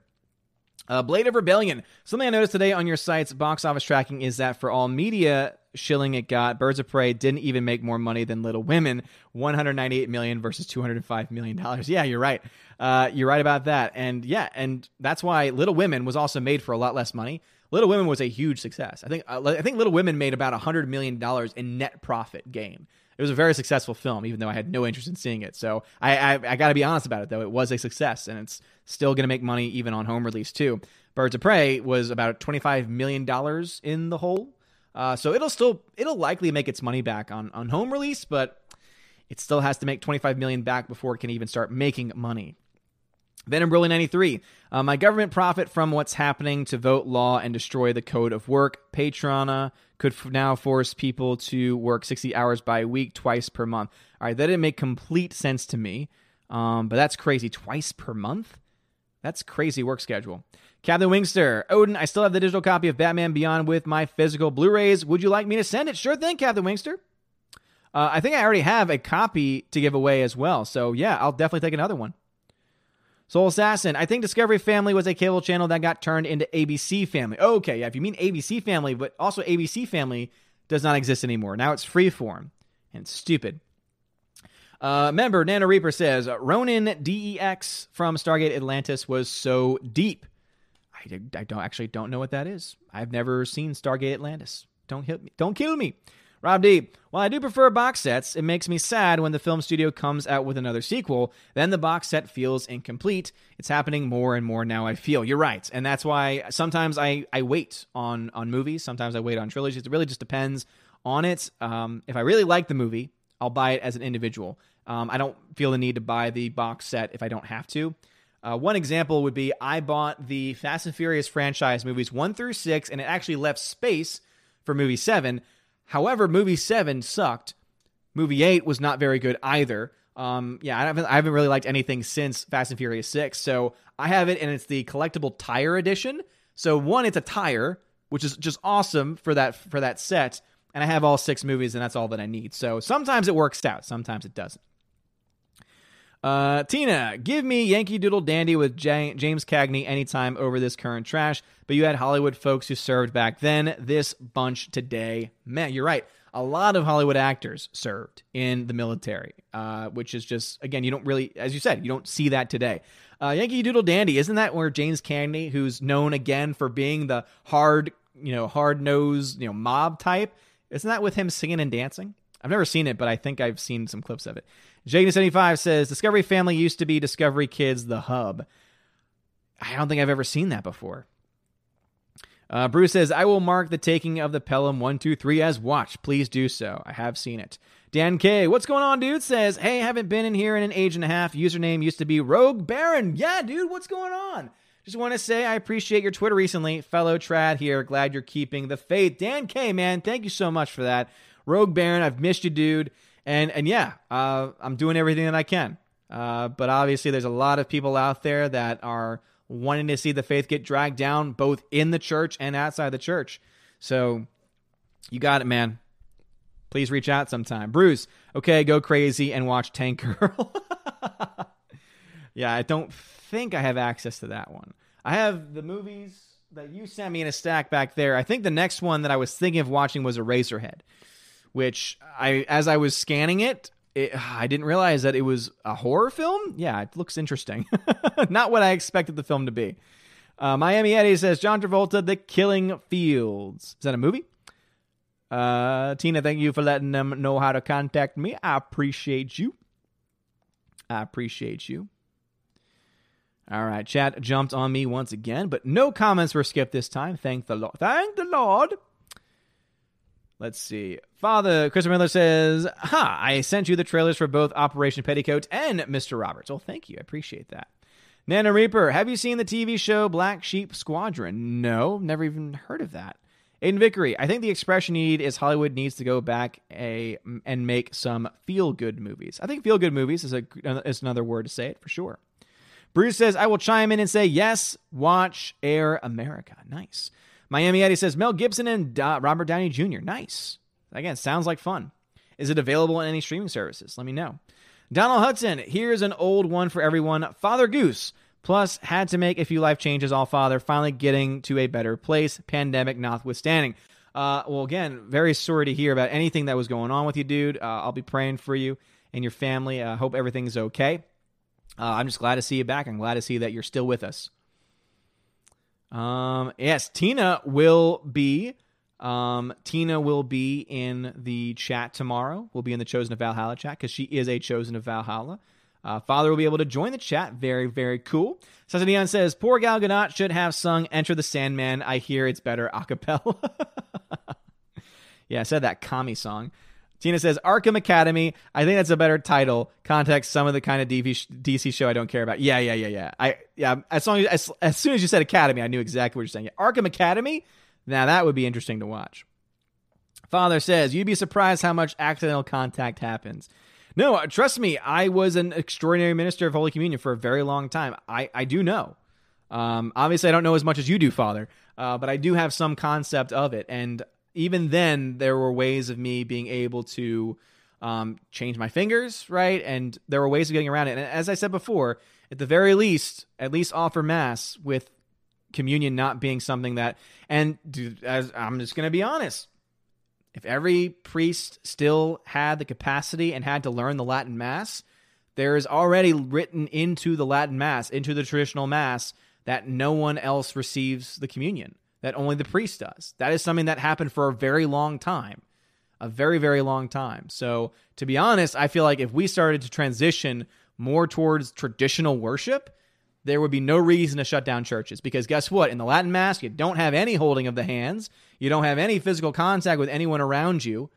Uh, Blade of Rebellion. Something I noticed today on your site's box office tracking is that for all media shilling it got, Birds of Prey didn't even make more money than Little Women, 198 million versus 205 million dollars. Yeah, you're right. Uh, you're right about that. And yeah, and that's why Little Women was also made for a lot less money. Little Women was a huge success. I think uh, I think Little Women made about hundred million dollars in net profit gain. It was a very successful film, even though I had no interest in seeing it. So I I, I got to be honest about it though. It was a success, and it's still going to make money even on home release too. Birds of Prey was about twenty five million dollars in the hole, uh, so it'll still it'll likely make its money back on on home release, but it still has to make 25 million back before it can even start making money. Venom Broly 93. Uh, my government profit from what's happening to vote law and destroy the code of work. Patrona could f- now force people to work 60 hours by week twice per month. All right, that didn't make complete sense to me, um, but that's crazy. Twice per month? That's crazy work schedule. Captain Wingster, Odin, I still have the digital copy of Batman Beyond with my physical Blu rays. Would you like me to send it? Sure thing, Captain Wingster. Uh, I think I already have a copy to give away as well. So, yeah, I'll definitely take another one. Soul Assassin, I think Discovery Family was a cable channel that got turned into ABC Family. Okay, yeah, if you mean ABC Family, but also ABC Family does not exist anymore. Now it's freeform and stupid. Uh, member Nano Reaper says Ronon Dex from Stargate Atlantis was so deep. I, I don't actually don't know what that is. I've never seen Stargate Atlantis. Don't hit me. Don't kill me. Rob D. While I do prefer box sets, it makes me sad when the film studio comes out with another sequel. Then the box set feels incomplete. It's happening more and more now. I feel you're right, and that's why sometimes I, I wait on on movies. Sometimes I wait on trilogies. It really just depends on it. Um, if I really like the movie, I'll buy it as an individual. Um, I don't feel the need to buy the box set if I don't have to. Uh, one example would be I bought the Fast and Furious franchise movies one through six, and it actually left space for movie seven. However, movie seven sucked. Movie eight was not very good either. Um, yeah, I haven't, I haven't really liked anything since Fast and Furious six. So I have it, and it's the collectible tire edition. So one, it's a tire, which is just awesome for that for that set and I have all six movies, and that's all that I need. So sometimes it works out, sometimes it doesn't. Uh, Tina, give me Yankee Doodle Dandy with J- James Cagney anytime over this current trash. But you had Hollywood folks who served back then. This bunch today, man, you're right. A lot of Hollywood actors served in the military, uh, which is just again, you don't really, as you said, you don't see that today. Uh, Yankee Doodle Dandy, isn't that where James Cagney, who's known again for being the hard, you know, hard nosed, you know, mob type? Isn't that with him singing and dancing? I've never seen it, but I think I've seen some clips of it. Jayden75 says Discovery Family used to be Discovery Kids, the hub. I don't think I've ever seen that before. Uh, Bruce says, I will mark the taking of the Pelham 123 as watch. Please do so. I have seen it. Dan K, what's going on, dude? Says, Hey, haven't been in here in an age and a half. Username used to be Rogue Baron. Yeah, dude, what's going on? Just want to say I appreciate your Twitter recently. Fellow trad here. Glad you're keeping the faith. Dan K, man, thank you so much for that. Rogue Baron, I've missed you, dude. And and yeah, uh, I'm doing everything that I can. Uh, but obviously, there's a lot of people out there that are wanting to see the faith get dragged down, both in the church and outside the church. So you got it, man. Please reach out sometime. Bruce, okay, go crazy and watch Tank Girl. yeah, I don't think I have access to that one. I have the movies that you sent me in a stack back there. I think the next one that I was thinking of watching was Eraserhead, which I, as I was scanning it, it I didn't realize that it was a horror film. Yeah, it looks interesting. Not what I expected the film to be. Uh, Miami Eddie says John Travolta, The Killing Fields. Is that a movie? Uh, Tina, thank you for letting them know how to contact me. I appreciate you. I appreciate you. All right, chat jumped on me once again, but no comments were skipped this time. Thank the Lord. Thank the Lord. Let's see. Father Christopher Miller says, Ha, I sent you the trailers for both Operation Petticoat and Mr. Roberts. Well, thank you. I appreciate that. Nana Reaper, have you seen the TV show Black Sheep Squadron? No, never even heard of that. Aiden Vickery, I think the expression you need is Hollywood needs to go back a and make some feel good movies. I think feel good movies is a is another word to say it for sure. Bruce says, I will chime in and say, yes, watch Air America. Nice. Miami Eddie says, Mel Gibson and Robert Downey Jr. Nice. Again, sounds like fun. Is it available in any streaming services? Let me know. Donald Hudson, here's an old one for everyone Father Goose. Plus, had to make a few life changes, Allfather, finally getting to a better place, pandemic notwithstanding. Uh, well, again, very sorry to hear about anything that was going on with you, dude. Uh, I'll be praying for you and your family. I uh, hope everything's okay. Uh, I'm just glad to see you back. I'm glad to see that you're still with us. Um, yes, Tina will be. Um, Tina will be in the chat tomorrow. Will be in the Chosen of Valhalla chat because she is a Chosen of Valhalla. Uh, Father will be able to join the chat. Very, very cool. Sasa Neon says, Poor Gal Gadot should have sung Enter the Sandman. I hear it's better a cappella. yeah, I said that Kami song. Tina says Arkham Academy. I think that's a better title. Context some of the kind of DC show I don't care about. Yeah, yeah, yeah, yeah. I yeah. As long as as, as soon as you said Academy, I knew exactly what you're saying. Yeah, Arkham Academy. Now that would be interesting to watch. Father says you'd be surprised how much accidental contact happens. No, uh, trust me. I was an extraordinary minister of Holy Communion for a very long time. I I do know. Um, obviously, I don't know as much as you do, Father, uh, but I do have some concept of it, and even then there were ways of me being able to um, change my fingers right and there were ways of getting around it and as i said before at the very least, at least offer mass with communion not being something that. And as I'm just going to be honest, if every priest still had the capacity and had to learn the Latin Mass, there is already written into the Latin Mass, into the traditional Mass, that no one else receives the communion, that only the priest does. That is something that happened for a very long time, a very, very long time. So, to be honest, I feel like if we started to transition more towards traditional worship, there would be no reason to shut down churches because guess what? In the Latin Mass, you don't have any holding of the hands, you don't have any physical contact with anyone around you.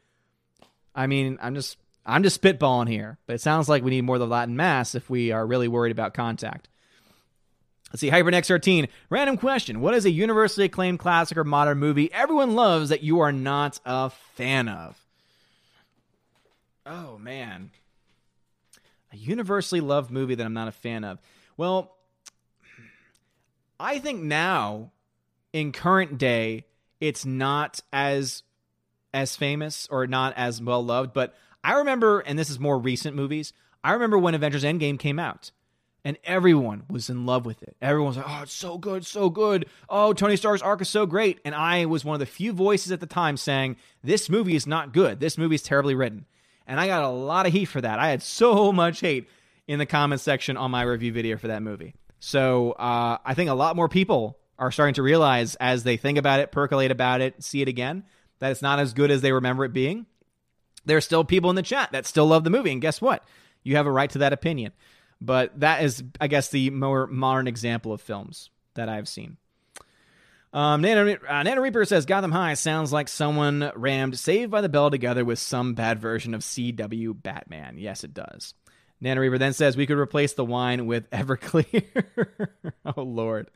I mean, I'm just I'm just spitballing here, but it sounds like we need more of the Latin Mass if we are really worried about contact. Let's see, HyperNext 13. Random question. What is a universally acclaimed classic or modern movie everyone loves that you are not a fan of? Oh, man. A universally loved movie that I'm not a fan of. Well, I think now, in current day, it's not as as famous or not as well loved. But I remember, and this is more recent movies. I remember when Avengers Endgame came out, and everyone was in love with it. Everyone was like, "Oh, it's so good, so good! Oh, Tony Stark's arc is so great!" And I was one of the few voices at the time saying, "This movie is not good. This movie is terribly written." And I got a lot of heat for that. I had so much hate in the comment section on my review video for that movie. So uh, I think a lot more people are starting to realize as they think about it, percolate about it, see it again, that it's not as good as they remember it being. There are still people in the chat that still love the movie. And guess what? You have a right to that opinion. But that is, I guess, the more modern example of films that I've seen. Um, Nana, uh, Nana Reaper says Gotham High sounds like someone rammed Saved by the Bell together with some bad version of CW Batman. Yes, it does. Nana Reaper then says we could replace the wine with Everclear. oh Lord.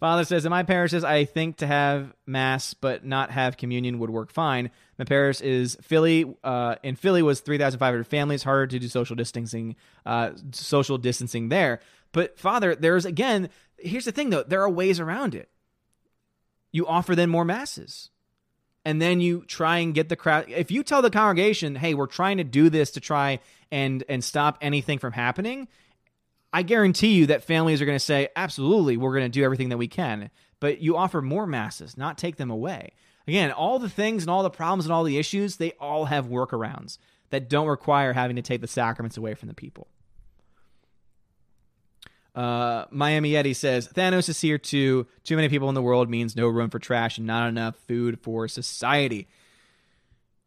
Father says in my parishes, I think to have mass but not have communion would work fine. My parish is Philly. Uh, in Philly was three thousand five hundred families. Harder to do social distancing, uh, social distancing there. But Father, there's again. Here's the thing, though. There are ways around it. You offer them more masses and then you try and get the crowd if you tell the congregation hey we're trying to do this to try and and stop anything from happening i guarantee you that families are going to say absolutely we're going to do everything that we can but you offer more masses not take them away again all the things and all the problems and all the issues they all have workarounds that don't require having to take the sacraments away from the people uh, Miami Eddie says Thanos is here too. Too many people in the world means no room for trash and not enough food for society.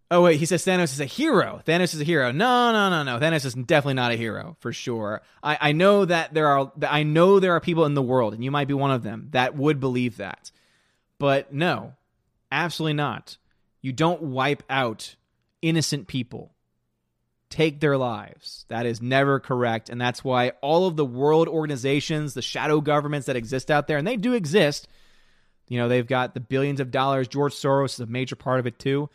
Oh wait, he says Thanos is a hero. Thanos is a hero. No, no, no, no. Thanos is definitely not a hero for sure. I, I know that there are. I know there are people in the world, and you might be one of them that would believe that. But no, absolutely not. You don't wipe out innocent people take their lives. That is never correct. And that's why all of the world organizations, the shadow governments that exist out there, and they do exist, you know, they've got the billions of dollars. George Soros is a major part of it too,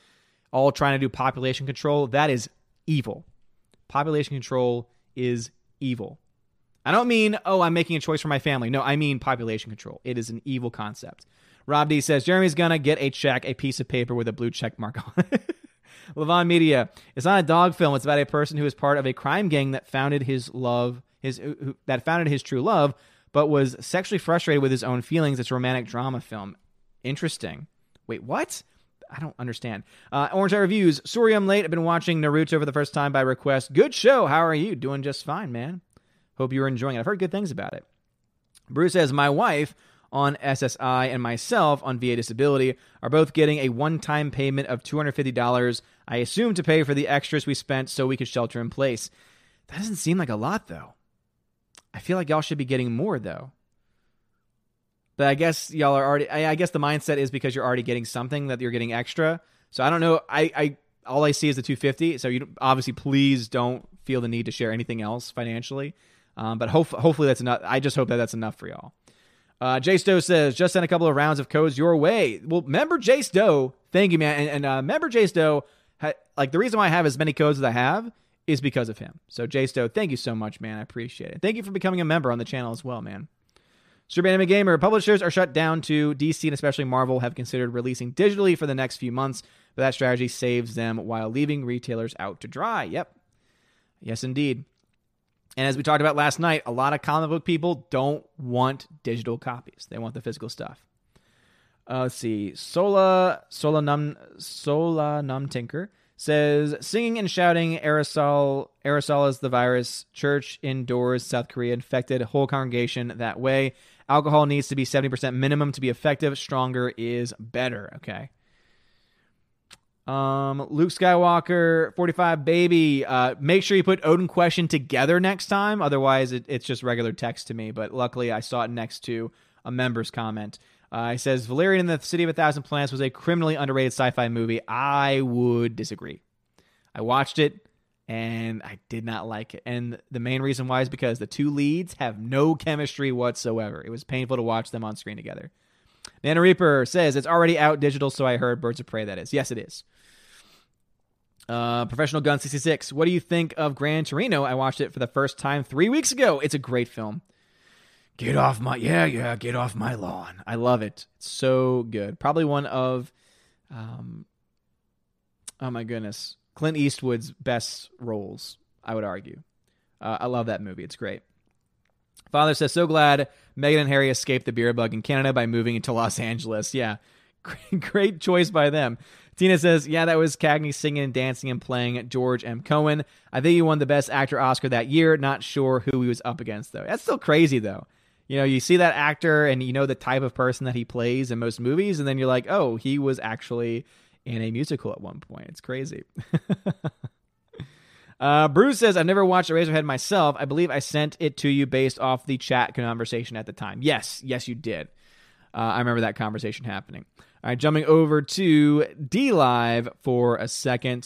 all trying to do population control. That is evil. Population control is evil. I don't mean, oh, I'm making a choice for my family. No, I mean population control. It is an evil concept. Rob D says Jeremy's gonna get a check, a piece of paper with a blue check mark on it. Levon Media. It's not a dog film. It's about a person who is part of a crime gang that founded his love, his who, that founded his true love, but was sexually frustrated with his own feelings. It's a romantic drama film. Interesting. Wait, what? I don't understand. Uh, Orange Eye Reviews. Sorry I'm late. I've been watching Naruto for the first time by request. Good show. How are you? Doing just fine, man. Hope you're enjoying it. I've heard good things about it. Bruce says, My wife on SSI and myself on VA disability are both getting a one time payment of $250, I assume to pay for the extras we spent so we could shelter in place. That doesn't seem like a lot, though. I feel like y'all should be getting more, though. But I guess y'all are already, I, guess the mindset is because you're already getting something that you're getting extra. So I don't know. I, I all I see is the 250. So you obviously, please don't feel the need to share anything else financially. Um, but hope, hopefully that's enough. I just hope that that's enough for y'all. Uh, Jay Stowe says, just sent a couple of rounds of codes your way. Well, member Jay Stowe, thank you, man. And, and uh, member Jay Stowe, ha- like the reason why I have as many codes as I have is because of him. So, Jay Stowe, thank you so much, man. I appreciate it. Thank you for becoming a member on the channel as well, man. Super Gamer, publishers are shut down to DC and especially Marvel have considered releasing digitally for the next few months, but that strategy saves them while leaving retailers out to dry. Yep. Yes, indeed. And as we talked about last night, a lot of comic book people don't want digital copies. They want the physical stuff. Uh, let's see. Sola Sola Num Sola Num Tinker says singing and shouting aerosol aerosol is the virus. Church indoors, South Korea infected whole congregation that way. Alcohol needs to be 70% minimum to be effective. Stronger is better. Okay. Um, Luke Skywalker, 45 baby. Uh, make sure you put Odin question together next time. Otherwise, it, it's just regular text to me. But luckily, I saw it next to a member's comment. Uh, he says Valerian in the City of a Thousand Planets was a criminally underrated sci-fi movie. I would disagree. I watched it and I did not like it. And the main reason why is because the two leads have no chemistry whatsoever. It was painful to watch them on screen together. Nana Reaper says it's already out digital, so I heard Birds of Prey. That is, yes, it is. Uh, Professional Gun 66. What do you think of Gran Torino? I watched it for the first time three weeks ago. It's a great film. Get off my yeah yeah get off my lawn. I love it. It's so good. Probably one of, um, oh my goodness, Clint Eastwood's best roles. I would argue. Uh, I love that movie. It's great. Father says, so glad Meghan and Harry escaped the beer bug in Canada by moving into Los Angeles. Yeah, great choice by them. Tina says, yeah, that was Cagney singing and dancing and playing George M. Cohan. I think he won the Best Actor Oscar that year. Not sure who he was up against, though. That's still crazy, though. You know, you see that actor and you know the type of person that he plays in most movies, and then you're like, oh, he was actually in a musical at one point. It's crazy. uh, Bruce says, I've never watched Eraserhead myself. I believe I sent it to you based off the chat conversation at the time. Yes, yes, you did. Uh, I remember that conversation happening. All right, jumping over to D Live for a second.